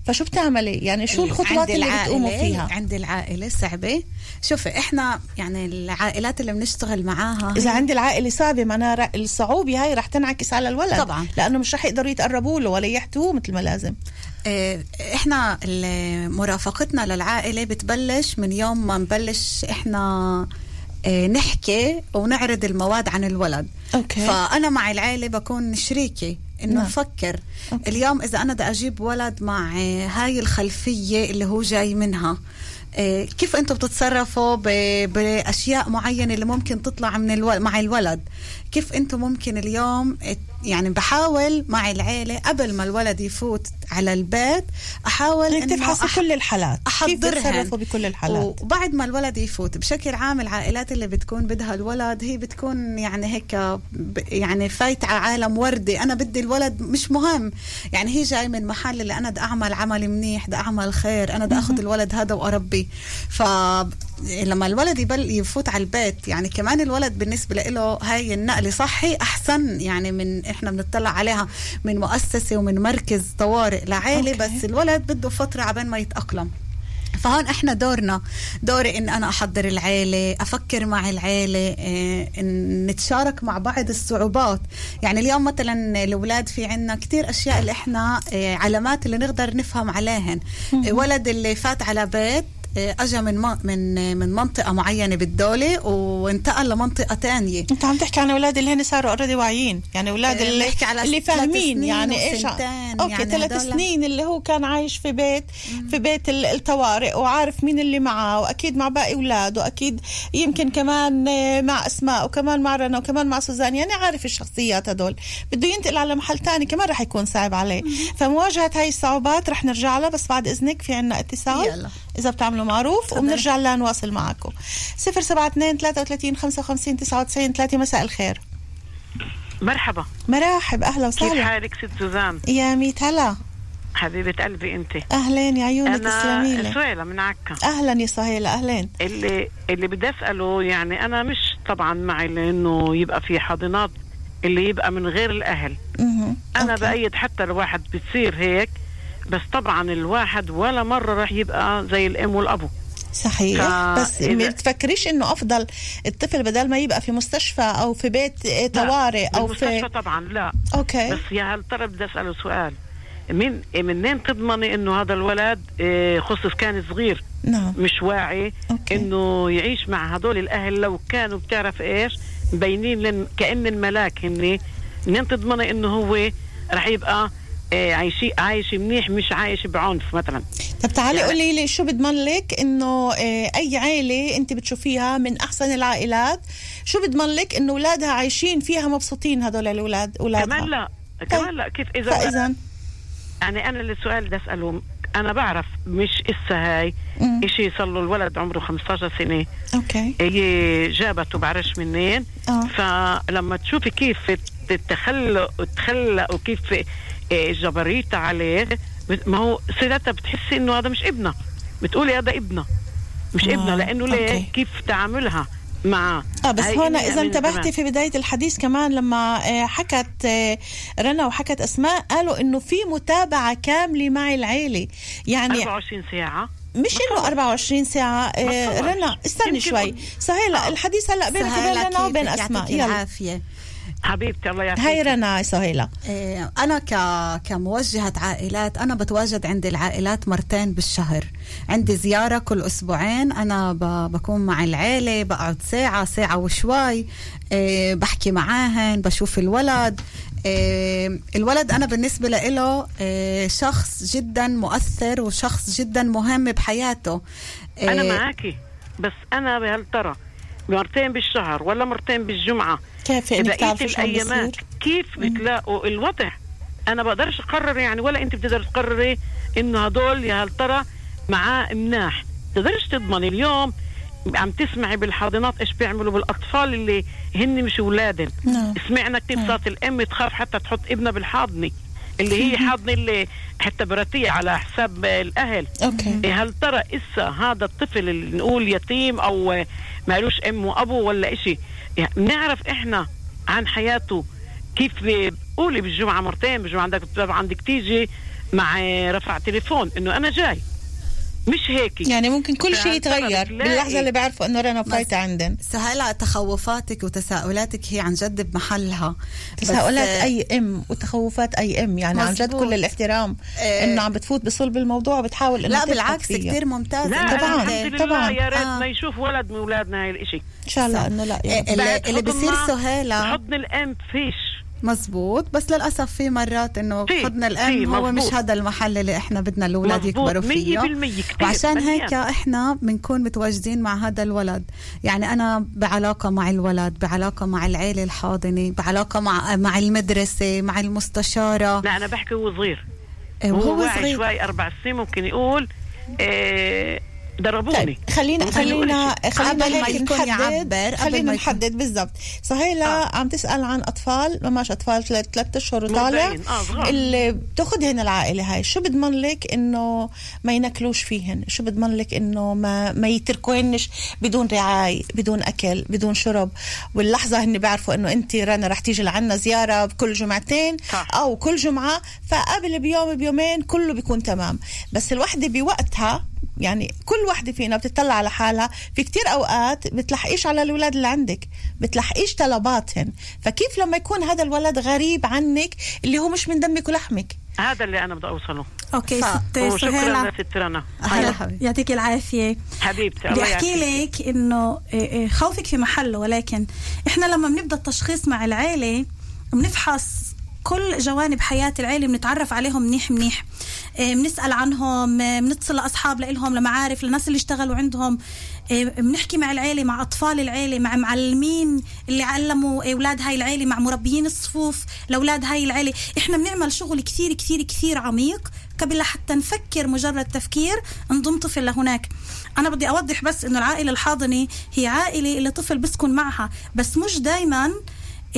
فشو بتعملي؟ يعني شو الخطوات اللي بتقوموا فيها؟ عند العائلة صعبة. شوفي إحنا يعني العائلات اللي بنشتغل معاها إذا هي- عند العائلة صعبة معناها الصعوبة هاي رح تنعكس على الولد طبعاً. لأنه مش رح يقدروا يتقربوا له ولا يحتووه مثل ما لازم. آه، إحنا مرافقتنا للعائلة بتبلش من يوم ما نبلش إحنا آه، نحكي ونعرض المواد عن الولد. أوكي. فأنا مع العائلة بكون شريكة. إنه نعم. نفكر اليوم إذا أنا بدي أجيب ولد مع هاي الخلفية اللي هو جاي منها آه، كيف أنتم بتتصرفوا بأشياء معينة اللي ممكن تطلع من ألو... مع الولد كيف أنتم ممكن اليوم يعني بحاول مع العيلة قبل ما الولد يفوت على البيت إنك إنه تفحصي أح- كل الحالات. بتصرفوا بكل الحالات؟ وبعد ما الولد يفوت بشكل عام العائلات اللي بتكون بدها الولد هي بتكون يعني هيك يعني فايت على عالم وردي. أنا بدي الولد مش مهم. يعني هي جاي من محل اللي أنا بدي أعمل عمل منيح بدي أعمل خير. أنا بدي أخذ الولد هذا وأربيه. فلما الولد يبل يفوت على البيت يعني كمان الولد بالنسبة له هاي النقلة صحي أحسن يعني من إحنا بنطلع عليها من مؤسسة ومن مركز طوارئ لعائلة أوكي. بس الولد بده فترة عبين ما يتأقلم. فهون إحنا دورنا. دوري إن أنا أحضر العيلة أفكر مع العيلة آه إن نتشارك مع بعض الصعوبات. يعني اليوم مثلا الأولاد في عنا كتير أشياء اللي إحنا آه علامات اللي نقدر نفهم عليهن. ولد اللي فات على بيت اجى من من من منطقة معينة بالدولة وانتقل لمنطقة تانية. انت عم تحكي عن أولاد اللي هن صاروا already واعيين. يعني أولاد آه، اللي, على اللي فاهمين يعني إيش وسنتين، أوكي يعني ثلاث سنين اللي هو كان عايش في بيت في بيت ال- الطوارئ وعارف مين اللي معه وأكيد مع باقي أولاده أكيد يمكن كمان آه، مع أسماء وكمان مع رنا وكمان مع سوزان. يعني عارف الشخصيات هدول. بده ينتقل على محل تاني كمان رح يكون صعب عليه. فمواجهة هاي الصعوبات رح نرجع لها بس بعد إذنك في عنا اتصال. يلا. إذا بتعملوا معروف وبنرجع لها نواصل معكم 072 33 55 99 3 مساء الخير. مرحبا. مرحب أهلا كيف وسهلا حالك ست سوزان؟ يا ميت هلا. حبيبة قلبي أنت. أهلين يا عيونك أنا تسلمي لي سويلة من عكا أهلا يا سهيلة أهلين. اللي اللي بدي أسأله يعني أنا مش طبعا معي لأنه يبقى في حاضنات اللي يبقى من غير الأهل. مهم. أنا أوكي. بأيد حتى الواحد بتصير هيك بس طبعا الواحد ولا مرة راح يبقى زي الأم والأبو. صحيح. بس ما تفكريش إنه أفضل الطفل بدل ما يبقى في مستشفى أو في بيت إيه، طوارئ أو في طبعا لا. أوكي. بس يا هل ترى بدي أسأله سؤال. من منين تضمني إنه هذا الولد إيه، خصوص كان صغير؟ نعم. مش واعي أوكي. إنه يعيش مع هدول الأهل لو كانوا بتعرف إيش؟ مبينين لك كأن الملاك هني. منين تضمني إنه هو رح يبقى عايشي عايش منيح مش عايش بعنف مثلا. طب تعالي يعني- قولي لي شو بضمن لك إنه آه، أي عائله أنت بتشوفيها من أحسن العائلات شو بضمن لك إنه أولادها عايشين فيها مبسوطين هدول الاولاد أولادها؟ كمان لا كمان لا كيف اذا فإذا؟ يعني أنا السؤال بدي اساله أنا بعرف مش إسا هاي. إشي صار له الولد عمره 15 سنة. أوكي. هي جابته بعرفش منين. آه. فلما تشوفي كيف تتخلق تخلق وكيف إيه، جبريتها عليه. ما هو سيدتها بتحسي إنه هذا مش ابنها بتقولي هذا ابنها مش آه، ابنها لأنه ليه؟ أوكي. كيف تعاملها معه آه بس هون إذا انتبهتي. في بداية الحديث كمان لما آه، حكت آه، رنا وحكت أسماء قالوا إنه في متابعة كاملة مع العيلة. يعني 24 ساعة. مش إنه 24 ساعة آه،. رنا استني شوي. سهيلة الحديث هلأ بينك وبين سهيلة رنا وبين؟ أسماء. يعطيك يلا. العافية. حبيبتي الله يعافيك هاي رنا سهيلة إيه، أنا ك... كموجهة عائلات أنا بتواجد عند العائلات مرتين بالشهر. عندي زيارة كل أسبوعين أنا ب... بكون مع العيلة بقعد ساعة ساعة وشوي إيه، بحكي معاهن بشوف الولد. إيه، الولد أنا بالنسبة له إيه، شخص جدا مؤثر وشخص جدا مهم بحياته. أنا إيه، معاكي بس أنا بهل ترى مرتين بالشهر ولا مرتين بالجمعة. كيف إنك تعرفي شو عم كيف بتلاقوا الوضع؟ أنا بقدرش أقرر يعني ولا أنت بتقدر تقرري إنه هدول يا هل ترى معاه مناح. تقدرش تضمني اليوم عم تسمعي بالحاضنات إيش بيعملوا بالأطفال اللي هن مش أولادن. نعم. سمعنا كيف صارت الأم تخاف حتى تحط ابنها بالحاضنة اللي هي حاضنة اللي حتى براتية على حساب الأهل. إيه هل ترى إسا هذا الطفل اللي نقول يتيم أو مالوش أم وأبو ولا إشي يعني نعرف إحنا عن حياته كيف قولي بالجمعة مرتين بالجمعة عندك عندك تيجي مع رفع تليفون إنه أنا جاي. مش هيك يعني ممكن كل شيء يتغير باللحظة اللي بيعرفوا إنه رنا فايته عندن سهلا تخوفاتك وتساؤلاتك هي عن جد بمحلها تساؤلات آه، أي إم وتخوفات أي إم يعني عن جد مزبوط. كل الاحترام آه. إنه عم بتفوت بصلب الموضوع وبتحاول إنه لا بالعكس فيه. كتير ممتاز لا طبعاً. أنت- الحمد لله طبعاً. يا ريت آه. ما يشوف ولد من أولادنا هاي الإشي إن شاء الله إنه لا إيه، يعني. اللي, بعد اللي بصير سهيلة حضن الأم فيش مزبوط. بس للأسف في مرات حضن في، الأم هو مزبوط. مش هذا المحل اللي إحنا بدنا الأولاد مزبوط، يكبروا فيه. 100% كتير، وعشان. هيك إحنا بنكون متواجدين مع هذا الولد. يعني أنا بعلاقة مع الولد بعلاقة مع العيلة الحاضنة بعلاقة مع مع المدرسة مع المستشارة. لا أنا بحكي هو صغير. إيه، وهو واعي صغير. شوي أربع سنين ممكن يقول إيه ضربوني طيب خلينا يقول خلينا. خلينا هيك نحدد خلينا نحدد بالضبط سهيلة آه. عم تسأل عن أطفال ماش أطفال ثلاث ثلاث أشهر وطالع. آه،. اللي بتاخذهن العائلة هاي شو بضمن لك إنه ما ينكلوش فيهن شو بضمن لك إنه ما ما يتركوهنش بدون رعاية بدون أكل بدون شرب واللحظة هن بيعرفوا إنه أنت رنا رح تيجي لعنا زيارة كل جمعتين صح. أو كل جمعة فقبل بيوم بيومين كله بيكون تمام بس الوحدة بوقتها يعني كل وحدة فينا بتطلع على حالها. في كتير أوقات بتلحقيش على الأولاد اللي عندك بتلحقيش طلباتهن. فكيف لما يكون هذا الولد غريب عنك اللي هو مش من دمك ولحمك؟ هذا اللي أنا بدي أوصله. أوكي ست وشكرا سهيلة لست رنا حبيبي يعطيك العافية. حبيبتي بدي الله احكي لك إنه إيه إيه خوفك في محله ولكن إحنا لما بنبدأ التشخيص مع العيلة بنفحص كل جوانب حياة العيلة بنتعرف عليهم منيح منيح. إيه، بنسأل عنهم بنتصل لأصحاب لإلهم لمعارف للناس اللي اشتغلوا عندهم. إيه، بنحكي مع العيلة مع أطفال العيلة مع معلمين اللي علموا أولاد هاي العيلة مع مربيين الصفوف لأولاد هاي العيلة. إحنا بنعمل شغل كثير كثير كثير عميق قبل لحتى نفكر مجرد تفكير نضم طفل لهناك. أنا بدي أوضح بس إنه العائلة الحاضنة هي عائلة اللي طفل بسكن معها بس مش دايما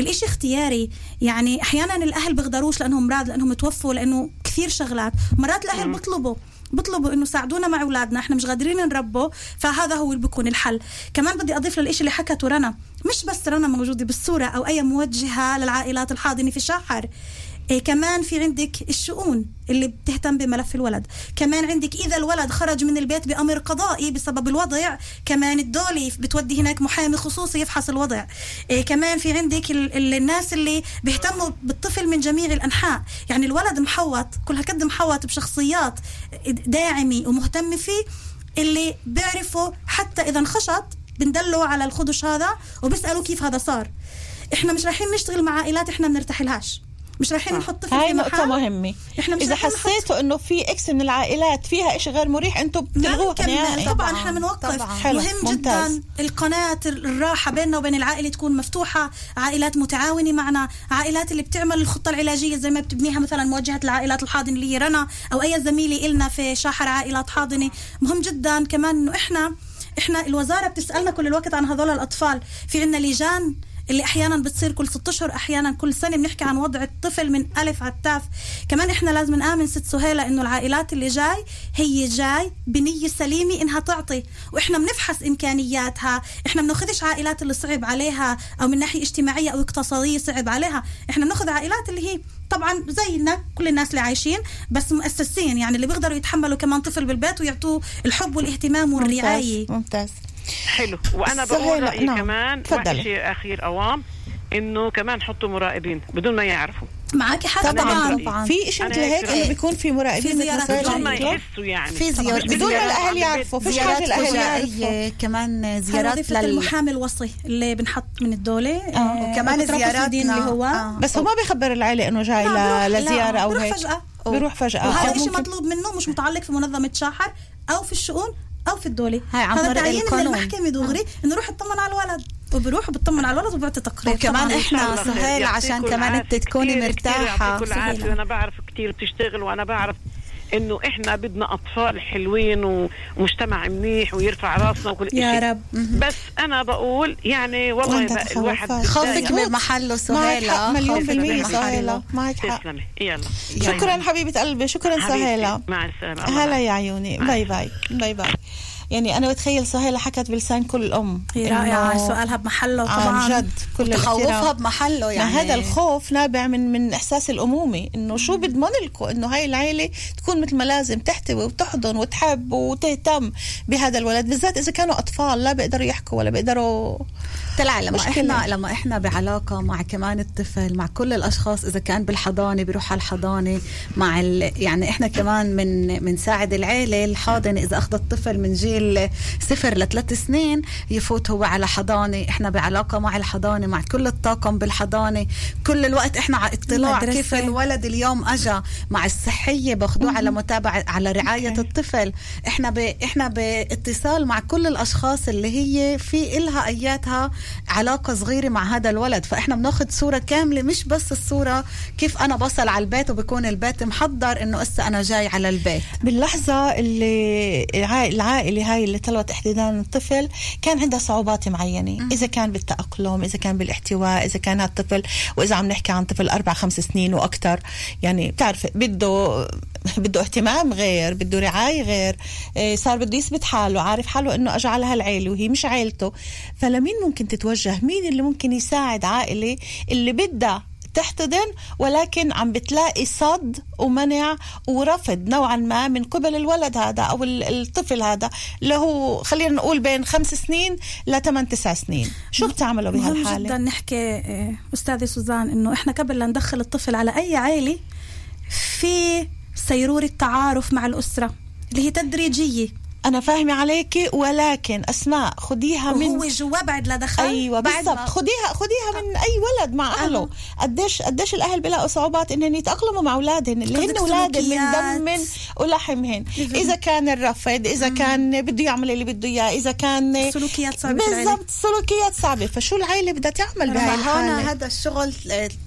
الإشي اختياري. يعني أحيانا الأهل بيقدروش لأنهم مراد لأنهم توفوا لأنه كثير شغلات. مرات الأهل بيطلبوا بيطلبوا إنه ساعدونا مع أولادنا إحنا مش قادرين نربوا فهذا هو اللي بيكون الحل. كمان بدي أضيف للإشي اللي حكته رنا. مش بس رنا موجودة بالصورة أو أي موجهة للعائلات الحاضنة في شاحر إيه كمان في عندك الشؤون اللي بتهتم بملف الولد. كمان عندك إذا الولد خرج من البيت بأمر قضائي بسبب الوضع كمان الدولة بتودي هناك محامي خصوصي يفحص الوضع. إيه كمان في عندك ال- ال- الناس اللي بيهتموا بالطفل من جميع الأنحاء. يعني الولد محوط كل هكد محوط بشخصيات داعمة ومهتمة فيه اللي بيعرفوا حتى إذا انخشط بندلوا على الخدش هذا وبيسألوا كيف هذا صار. إحنا مش رايحين نشتغل مع عائلات إحنا بنرتاح لهاش. مش رايحين نحط طفل هاي في نقطة مهمة. إحنا مش إذا رايحين نحط- حسيتوا إنه في إكس من العائلات فيها إشي غير مريح أنتم بتلغوه نهائي طبعا إحنا بنوقف. طبعاً. مهم ممتاز. جدا القناة الراحة بيننا وبين العائلة تكون مفتوحة. عائلات متعاونة معنا. عائلات اللي بتعمل الخطة العلاجية زي ما بتبنيها مثلا موجهة العائلات الحاضنة اللي هي رنا أو أي زميلة إلنا في شاحر عائلات حاضنة. مهم جدا كمان إنه إحنا إحنا الوزارة بتسألنا كل الوقت عن هذول الأطفال. في عنا لجان اللي أحيانا بتصير كل ست أشهر أحيانا كل سنة بنحكي عن وضع الطفل من ألف على التاف. كمان إحنا لازم نآمن ست سهيلة إنه العائلات اللي جاي هي جاي بنية سليمة إنها تعطي. وإحنا بنفحص إمكانياتها. إحنا بناخذش عائلات اللي صعب عليها أو من ناحية اجتماعية أو اقتصادية صعب عليها. إحنا بناخذ عائلات اللي هي طبعا زينا كل الناس اللي عايشين بس مؤسسين يعني اللي بيقدروا يتحملوا كمان طفل بالبيت ويعطوه الحب والاهتمام والرعاية. ممتاز, ممتاز. حلو. وأنا بقول رأيي نعم. كمان تفضلي. شيء أخير أوام إنه كمان حطوا مراقبين بدون ما يعرفوا. معك حق طبعا. هيك طبعا. في أنا مثل هيك. إنه بيكون في مراقبين زيارات بدون ما؟ يحسوا يعني. في زيارات بدون ما الأهل يعرفوا. فيش زيارات الأهل يعرفوا. كمان زيارات لل المحامي الوصي اللي بنحط من الدولة آه وكمان زياراتنا. الدين اللي هو. آه. بس هو ما بيخبر العائلة إنه جاي لا، ل- بيروح- لا، لزيارة أو بيروح هيك. فجأة. بيروح فجأة. وهذا الشيء مطلوب منه مش متعلق في منظمة شاحر أو في الشؤون. أو في عن هذا طريق تعيين من. المحكمة دغري إنه يروح يطمن على الولد وبيروح وبيطمن على الولد وبيعطي تقرير وكمان خير. سهيل عشان كمان. أنت تكوني كتير- كتير مرتاحة. يعطيكم العافية سهيلة. وأنا بعرف كتير بتشتغل وأنا بعرف إنه إحنا بدنا أطفال حلوين ومجتمع منيح ويرفع راسنا وكل يا إشي. رب. بس أنا بقول يعني والله الواحد تخوفات. خوفك بتضايق. من محله معك سهيلة. حق مليون بالمية. سهيلة. معك حق. تسلمي. يلا. شكرا حبيبة قلبي. شكرا. سهيلة. مع السلامة. الله هلا. يا عيوني. bye bye. bye bye. يعني أنا بتخيل سهيلة حكت بلسان كل أم هي رائعة إنه سؤالها بمحله عن طبعا. جد كل تخوفها. بمحله يعني ما هذا الخوف نابع من من إحساس الأمومة إنه شو بضمن لكم إنه هاي العيلة تكون مثل ما لازم تحتوي وتحضن وتحب وتهتم بهذا الولد بالذات إذا كانوا أطفال لا بيقدروا يحكوا ولا بيقدروا طلع لما مشكلة. إحنا لما إحنا بعلاقة مع كمان الطفل مع كل الأشخاص إذا كان بالحضانة بيروح على الحضانة مع ال... يعني إحنا كمان من بنساعد العيلة الحاضنة إذا أخذ الطفل من جيل صفر لثلاث سنين يفوت هو على حضانة إحنا بعلاقة مع الحضانة مع كل الطاقم بالحضانة كل الوقت إحنا على اطلاع المدرسة. كيف الولد اليوم اجى مع الصحية باخذوه على متابعة على رعاية أوكي. الطفل إحنا ب... إحنا باتصال مع كل الأشخاص اللي هي في إلها أياتها علاقة صغيرة مع هذا الولد. فإحنا بناخذ صورة كاملة مش بس الصورة كيف أنا بصل على البيت وبكون البيت محضر إنه هسه أنا جاي على البيت. باللحظة اللي العائلة, العائلة هاي اللي طلبت احتضان الطفل كان عندها صعوبات معينة. إذا كان بالتأقلم إذا كان بالاحتواء إذا كان الطفل وإذا عم نحكي عن طفل أربع خمس سنين وأكثر يعني بتعرف بده بده اهتمام غير بده رعاية غير إيه، صار بده يثبت حاله عارف حاله إنه أجى على هالعيلة وهي مش عيلته. فلمين ممكن تتوجه مين اللي ممكن يساعد عائلة اللي بدها تحتضن ولكن عم بتلاقي صد ومنع ورفض نوعا ما من قبل الولد هذا أو ال- الطفل هذا اللي هو خلينا نقول بين خمس سنين لثمان تسع سنين. شو بتعملوا مهم جدا نحكي آه، أستاذة سوزان إنه إحنا قبل لا ندخل الطفل على أي عائلة في سيرورة تعارف مع الأسرة اللي هي تدريجية. أنا فاهمة عليكي ولكن أسماء خديها من وهو جوا بعد لا دخل أيوه بعد بالضبط. خديها خديها من أي ولد مع أهله. قديش قديش الأهل بيلاقوا صعوبات إنهم يتأقلموا مع أولادهم اللي هن أولادهم من. دم ولحمهن. إذا كان الرفض إذا كان بده يعمل اللي بده إياه إذا كان سلوكيات العيلة. بالضبط سلوكيات صعبة. فشو العائله بدها تعمل بهاي الحالة؟ هذا الشغل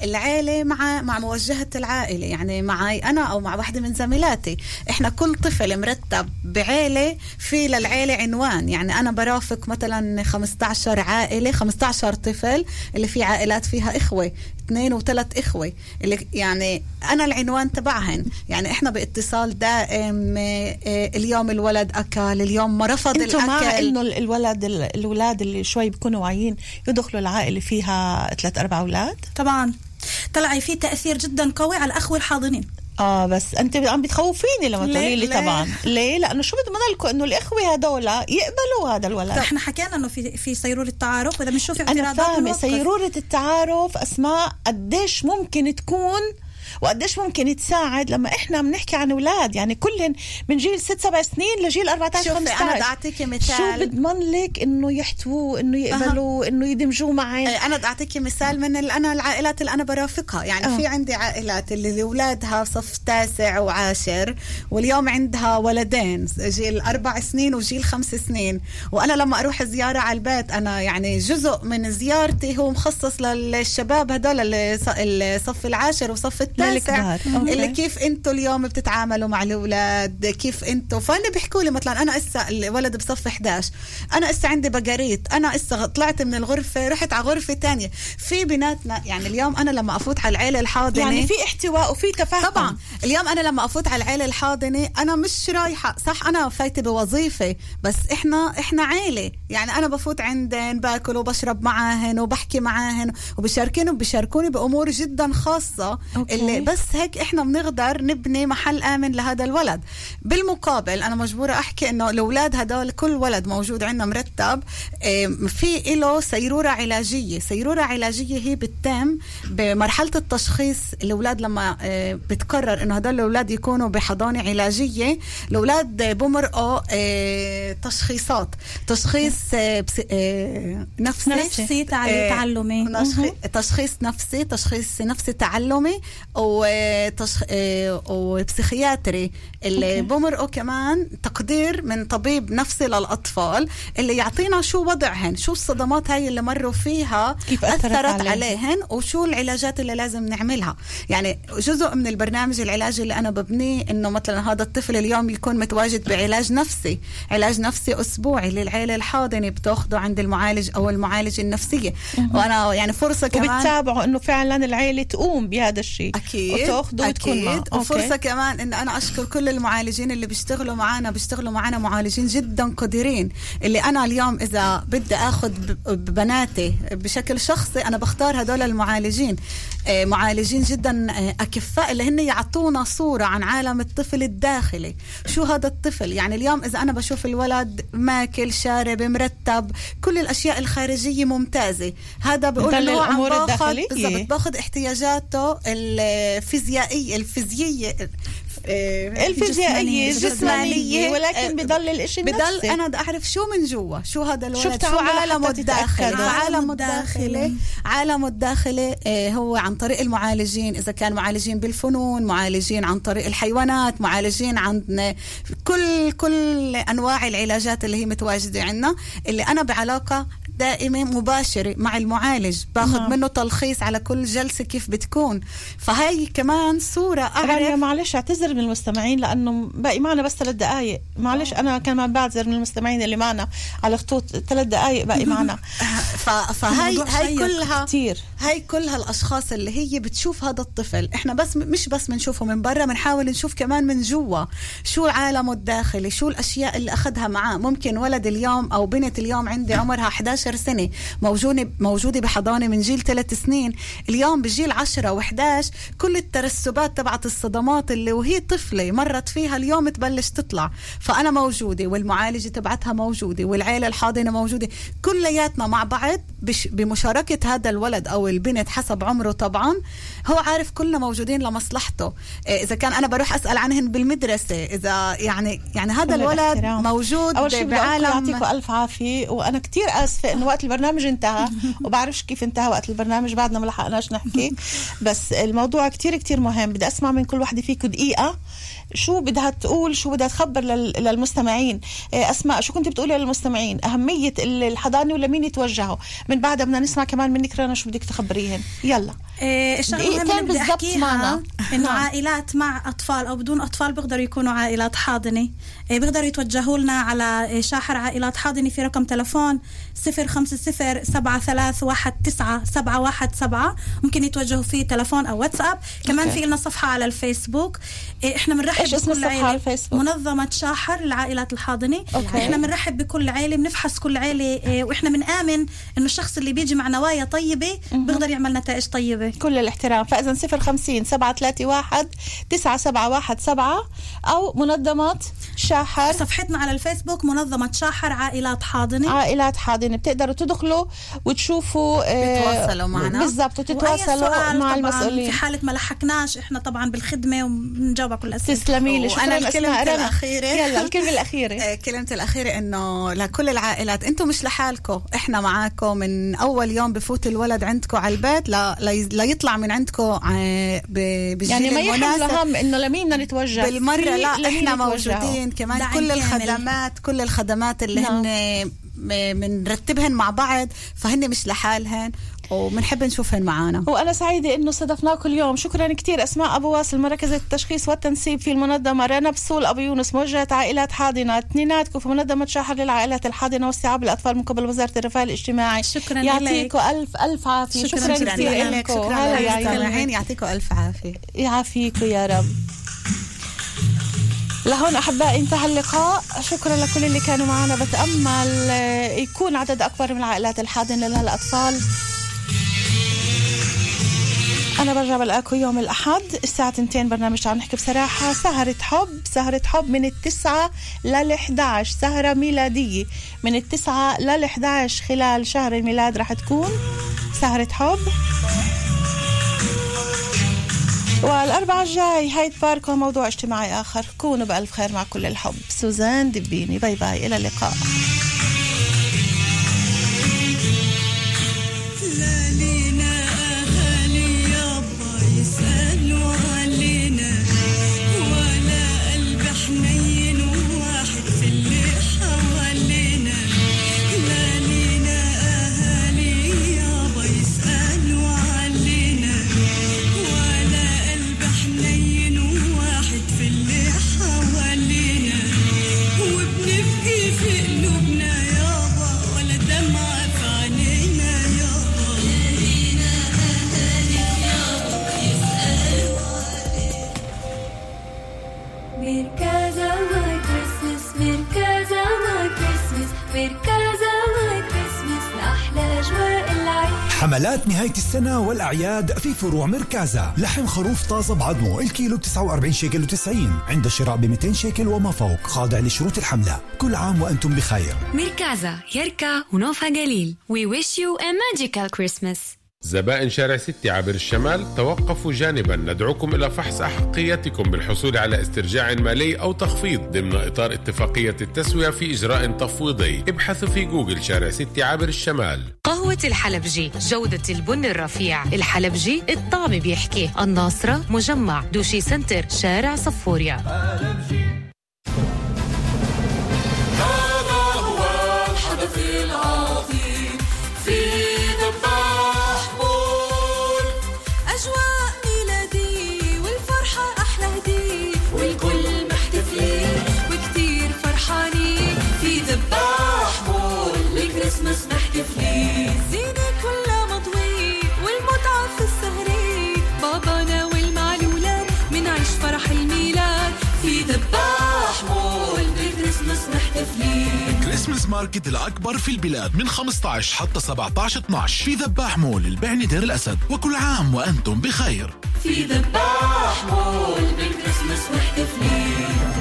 العيلة مع مع موجهة العائلة. يعني معي أنا أو مع واحدة من زميلاتي. إحنا كل طفل مرتب بعيلة في للعيلة عنوان. يعني أنا برافق مثلا 15 عائلة 15 طفل اللي في عائلات فيها إخوة اثنين وثلاث إخوة. اللي يعني أنا العنوان تبعهن. يعني إحنا باتصال دائم آه، آه، اليوم الولد أكل اليوم ما رفض أنتم مع الأكل. إنه الولد الأولاد اللي شوي بيكونوا واعيين يدخلوا العائلة فيها ثلاث أربع أولاد؟ طبعا. طلعي في تأثير جدا قوي على الأخوة الحاضنين. آه بس أنت عم بتخوفيني لما؟ تقولي لي؟ طبعا ليه لأنه شو بدنا لكم إنه الإخوة هدول يقبلوا هذا الولد إحنا حكينا إنه في في سيروره تعارف وإذا بنشوف أنا اعتراضات فاهمة بنوقف. سيروره التعارف أسماء قديش ممكن تكون وقديش ممكن تساعد لما إحنا بنحكي عن أولاد؟ يعني كلهم من جيل ست سبع سنين لجيل 14 شوفي 15 أنا بدي أعطيكي مثال. شو بضمن لك إنه يحتووه إنه يقبلوا إنه يدمجوه معي؟ آه، أنا بدي أعطيكي مثال من أنا العائلات اللي أنا برافقها. يعني آه. في عندي عائلات اللي اولادها صف تاسع وعاشر واليوم عندها ولدين جيل أربع سنين وجيل خمس سنين. وأنا لما أروح زيارة على البيت أنا يعني جزء من زيارتي هو مخصص للشباب هدول الصف العاشر وصف التاسع. اللي كيف أنتم اليوم بتتعاملوا مع الأولاد؟ كيف أنتم فأنا بيحكوا لي مثلا أنا إسا الولد بصف 11 أنا إسا عندي بقريت أنا إسا طلعت من الغرفة رحت على غرفة تانية. في بناتنا يعني اليوم أنا لما أفوت على العيلة الحاضنة يعني في احتواء وفي تفاهم. طبعا. اليوم أنا لما أفوت على العيلة الحاضنة أنا مش رايحة. صح أنا فايتة بوظيفة بس إحنا إحنا عيلة. يعني أنا بفوت عندن باكل وبشرب معاهن وبحكي معاهن وبشاركين وبشاركوني بأمور جدا خاصة. أوكي. اللي بس هيك إحنا بنقدر نبني محل آمن لهذا الولد. بالمقابل أنا مجبورة أحكي إنه الأولاد هدول كل ولد موجود عندنا مرتب آم، في له سيرورة علاجية. سيرورة علاجية هي بتتم بمرحلة التشخيص. الأولاد لما آه، بتقرر إنه هدول الأولاد يكونوا بحضانة علاجية الأولاد بمرقوا آه، تشخيصات. تشخيص نفسي. نفسي تعلمي. تشخيص نفسي تشخيص نفسي تعلمي. وتشخ... آه، وبسيخياتري اللي بمرقوا كمان تقدير من طبيب نفسي للأطفال اللي يعطينا شو وضعهن شو الصدمات هاي اللي مروا فيها كيف أثرت أثرت عليهم. عليهن وشو العلاجات اللي لازم نعملها. يعني جزء من البرنامج العلاجي اللي أنا ببنيه إنه مثلا هذا الطفل اليوم يكون متواجد بعلاج نفسي علاج نفسي أسبوعي للعيلة الحاضنة بتاخده عند المعالج أو المعالج النفسية. وأنا يعني فرصة كمان وبتتابعوا إنه فعلا العيلة تقوم بهذا الشيء. أكيد وتاخذوا وتكون معه أكيد. وفرصة كمان إن أنا أشكر كل المعالجين اللي بيشتغلوا معنا بيشتغلوا معنا معالجين جدا قديرين. اللي أنا اليوم إذا بدي آخذ ب- ببناتي بشكل شخصي أنا بختار هدول المعالجين. آه، معالجين جدا آه، أكفاء اللي هن يعطونا صورة عن عالم الطفل الداخلي. شو هذا الطفل؟ يعني اليوم إذا أنا بشوف الولد ماكل شارب مرتب كل الأشياء الخارجية ممتازة. هذا بقول إنه الأمور باخذ. بالضبط باخذ احتياجاته الفيزيائية الفيزيائية آه، الفيزيائية الجسمانية. الجسمانية آه، ولكن بضل الإشي بضل النفسي أنا بدي أعرف شو من جوا شو هذا الولد شو عالمه الداخلي. عالمه الداخلي. عالمه الداخلي آه، هو عن طريق المعالجين إذا كان معالجين بالفنون معالجين عن طريق الحيوانات معالجين عن كل كل أنواع العلاجات اللي هي متواجدة عندنا اللي أنا بعلاقة دائمة مباشرة مع المعالج باخذ نعم. منه تلخيص على كل جلسة كيف بتكون. فهي كمان صورة أعرف. معلش اعتذر من المستمعين لأنه باقي معنا بس ثلاث دقائق معلش أنا كمان بعتذر من المستمعين اللي معنا على خطوط ثلاث دقائق باقي [laughs] معنا. فهي هي كلها كتير. هاي كلها الاشخاص اللي هي بتشوف هذا الطفل. إحنا بس مش بس بنشوفه من برا بنحاول نشوف كمان من جوا. شو عالمه الداخلي؟ شو الأشياء اللي أخذها معاه؟ ممكن ولد اليوم أو بنت اليوم عندي عمرها 11 سنة موجوده موجودة بحضانة من جيل ثلاث سنين. اليوم بجيل 10 و11 كل الترسبات تبعت الصدمات اللي وهي طفلة مرت فيها اليوم تبلش تطلع. فأنا موجودة والمعالجة تبعتها موجودة والعيلة الحاضنة موجودة. كلياتنا مع بعض بمشاركة هذا الولد أو البنت حسب عمره طبعا. هو عارف كلنا موجودين لمصلحته. إيه، إذا كان أنا بروح أسأل عنهن بالمدرسة إذا يعني يعني هذا الولد الاحترام. موجود أول شيء بعالم يعطيكم ألف عافية وأنا كتير آسفة لأنه وقت البرنامج انتهى [laughs] وبعرفش كيف انتهى وقت البرنامج بعدنا ما لحقناش نحكي. بس الموضوع كتير كتير مهم. بدي أسمع من كل وحدة فيكم دقيقة. شو بدها تقول شو بدها تخبر لل- للمستمعين؟ إيه، أسماء شو كنت بتقولي للمستمعين؟ أهمية ال- الحضانة ولمين يتوجهوا؟ من بعدها بدنا نسمع كمان منك رنا شو بدك تخبريهن. يلا. إيه، دقيقتين بالضبط معنا. إنه نعم. عائلات مع أطفال أو بدون أطفال بيقدروا يكونوا عائلات حاضنة. إيه، بيقدروا يتوجهوا لنا على إيه، شاحر عائلات حاضنة في رقم تلفون 050 7319 717 ممكن يتوجهوا فيه تلفون أو واتساب. كمان. في لنا صفحة على الفيسبوك. إيه، إحنا بنرحب إيش اسم بكل عائلة. على الفيسبوك؟ منظمة شاحر للعائلات الحاضنة. أوكي. إحنا بنرحب بكل عائله بنفحص كل عائله إيه، وإحنا بنآمن إنه الشخص اللي بيجي مع نوايا طيبة بيقدر يعمل نتائج طيبة. كل الاحترام. فاذا 050 731 9717 أو منظمة شاحر. صفحتنا على الفيسبوك منظمة شاحر عائلات حاضنة. عائلات حاضنة. بتقدروا تدخلوا وتشوفوا آه، تتواصلوا معنا. بالضبط وتتواصلوا سؤال مع المسؤولين في حالة ما لحقناش إحنا طبعا بالخدمة وبنجاوب على كل الأسئلة تسلمي لي شكرا الكلمة. الأخيرة يلا الكلمة [laughs] الأخيرة آه، كلمتي الأخيرة إنه لكل العائلات أنتم مش لحالكم إحنا معاكم من أول يوم بفوت الولد عندكم على البيت لا ليطلع من عندكم آه، ب- بالجيل يعني ما يحمل هم إنه لمين بدنا نتوجه بالمرة لا يتوجهوا. موجودين كمان كل. الخدمات كل الخدمات اللي نعم. هن بنرتبهن مع بعض فهن مش لحالهن وبنحب نشوفهن معانا. وأنا سعيدة إنه صادفناكم اليوم. شكرا كثير أسماء أبو واصل مركز التشخيص والتنسيب في المنظمة رنا بسول أبو يونس موجهة عائلات حاضنة اثنيناتكم في منظمة شاحر للعائلات الحاضنة واستيعاب الأطفال من قبل وزارة الرفاه الاجتماعي. شكراً يعطيكم ألف ألف عافية. شكراً شكرا, كثير لك. لكم شكرا هلا يا لك عيني عين يعطيكم ألف عافية. يعافيكم يا رب. لهون أحبائي انتهى اللقاء. شكرا لكل اللي كانوا معنا. بتأمل آه، يكون عدد أكبر من العائلات الحاضنة للأطفال. أنا برجع بلاقيكم يوم الأحد الساعة 2 برنامج عم نحكي بصراحة. سهرة حب سهرة حب من التسعة لل 11 سهرة ميلادية. من التسعة لل 11 خلال شهر الميلاد رح تكون سهرة حب. والأربعة الجاي هايد بارك وموضوع اجتماعي آخر. كونوا بألف خير مع كل الحب. سوزان دبيني. bye bye. إلى اللقاء. السنة والأعياد في فروع مركزة. لحم خروف طازة بعظمه الكيلو ب 49 شيكل و90 عند الشراء ب 200 شيكل وما فوق. خاضع لشروط الحملة. كل عام وأنتم بخير. ميركازا يركا ونوفا جليل. We wish you a magical Christmas. زبائن شارع ستي عبر الشمال توقفوا جانبا. ندعوكم إلى فحص أحقيتكم بالحصول على استرجاع مالي أو تخفيض ضمن إطار اتفاقية التسوية في إجراء تفويضي. ابحثوا في جوجل شارع ستي عبر الشمال. قهوة الحلبجي جودة البن الرفيع. الحلبجي الطعم بيحكي. الناصرة مجمع. دوشي سنتر شارع صفوريا. زينة كلها مضوية والمتعة في السهرية بابانا والمعلولات منعيش فرح الميلاد. في مول بالكريسماس محتفلين. كريسمس ماركت الأكبر في البلاد من 15 حتى 17 12 في ذباح مول البعني دير الأسد. وكل عام وأنتم بخير. في ذباح مول بالكريسماس محتفلين.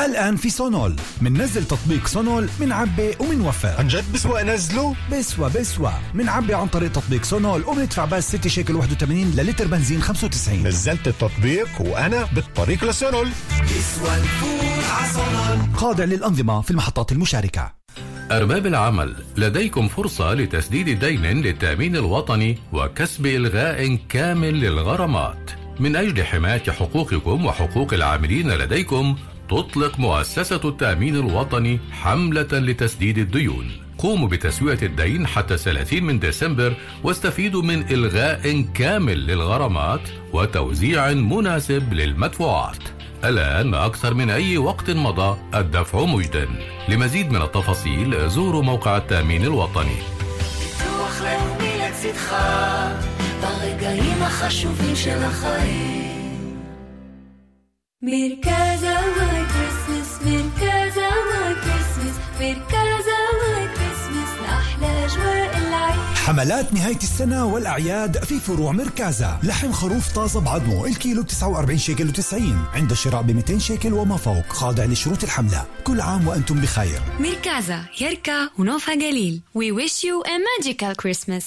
الآن في سونول. مننزل تطبيق سونول منعبي ومنوفر عن جد بسوى انزله بسوى بسوى منعبي عن طريق تطبيق سونول وبندفع بس 6 شيكل 81 للتر بنزين 95 نزلت التطبيق وأنا بالطريق لسونول. خاضع للأنظمة في المحطات المشاركة. أرباب العمل لديكم فرصة لتسديد دين للتأمين الوطني وكسب إلغاء كامل للغرامات. من أجل حماية حقوقكم وحقوق العاملين لديكم تطلق مؤسسة التأمين الوطني حملة لتسديد الديون قوموا بتسوية الدين حتى 30 من ديسمبر واستفيدوا من إلغاء كامل للغرامات وتوزيع مناسب للمدفوعات الآن أكثر من أي وقت مضى الدفع مجدا لمزيد من التفاصيل زوروا موقع التأمين الوطني ביטוח לאומי לצדך, ברגעים החשובים של החיים. ميركازاوا كريسمس ميركازاوا كريسمس ميركازاوا كريسمس لأحلى أجواء العيد حملات نهاية السنة والأعياد في فروع مركازا لحم خروف طازة بعظمه الكيلو ب 49 شيكل و90 عند الشراء ب 200 شيكل وما فوق. خاضع لشروط الحملة. كل عام وأنتم بخير. مركازا يركا ونوفا جليل. We wish you a magical Christmas.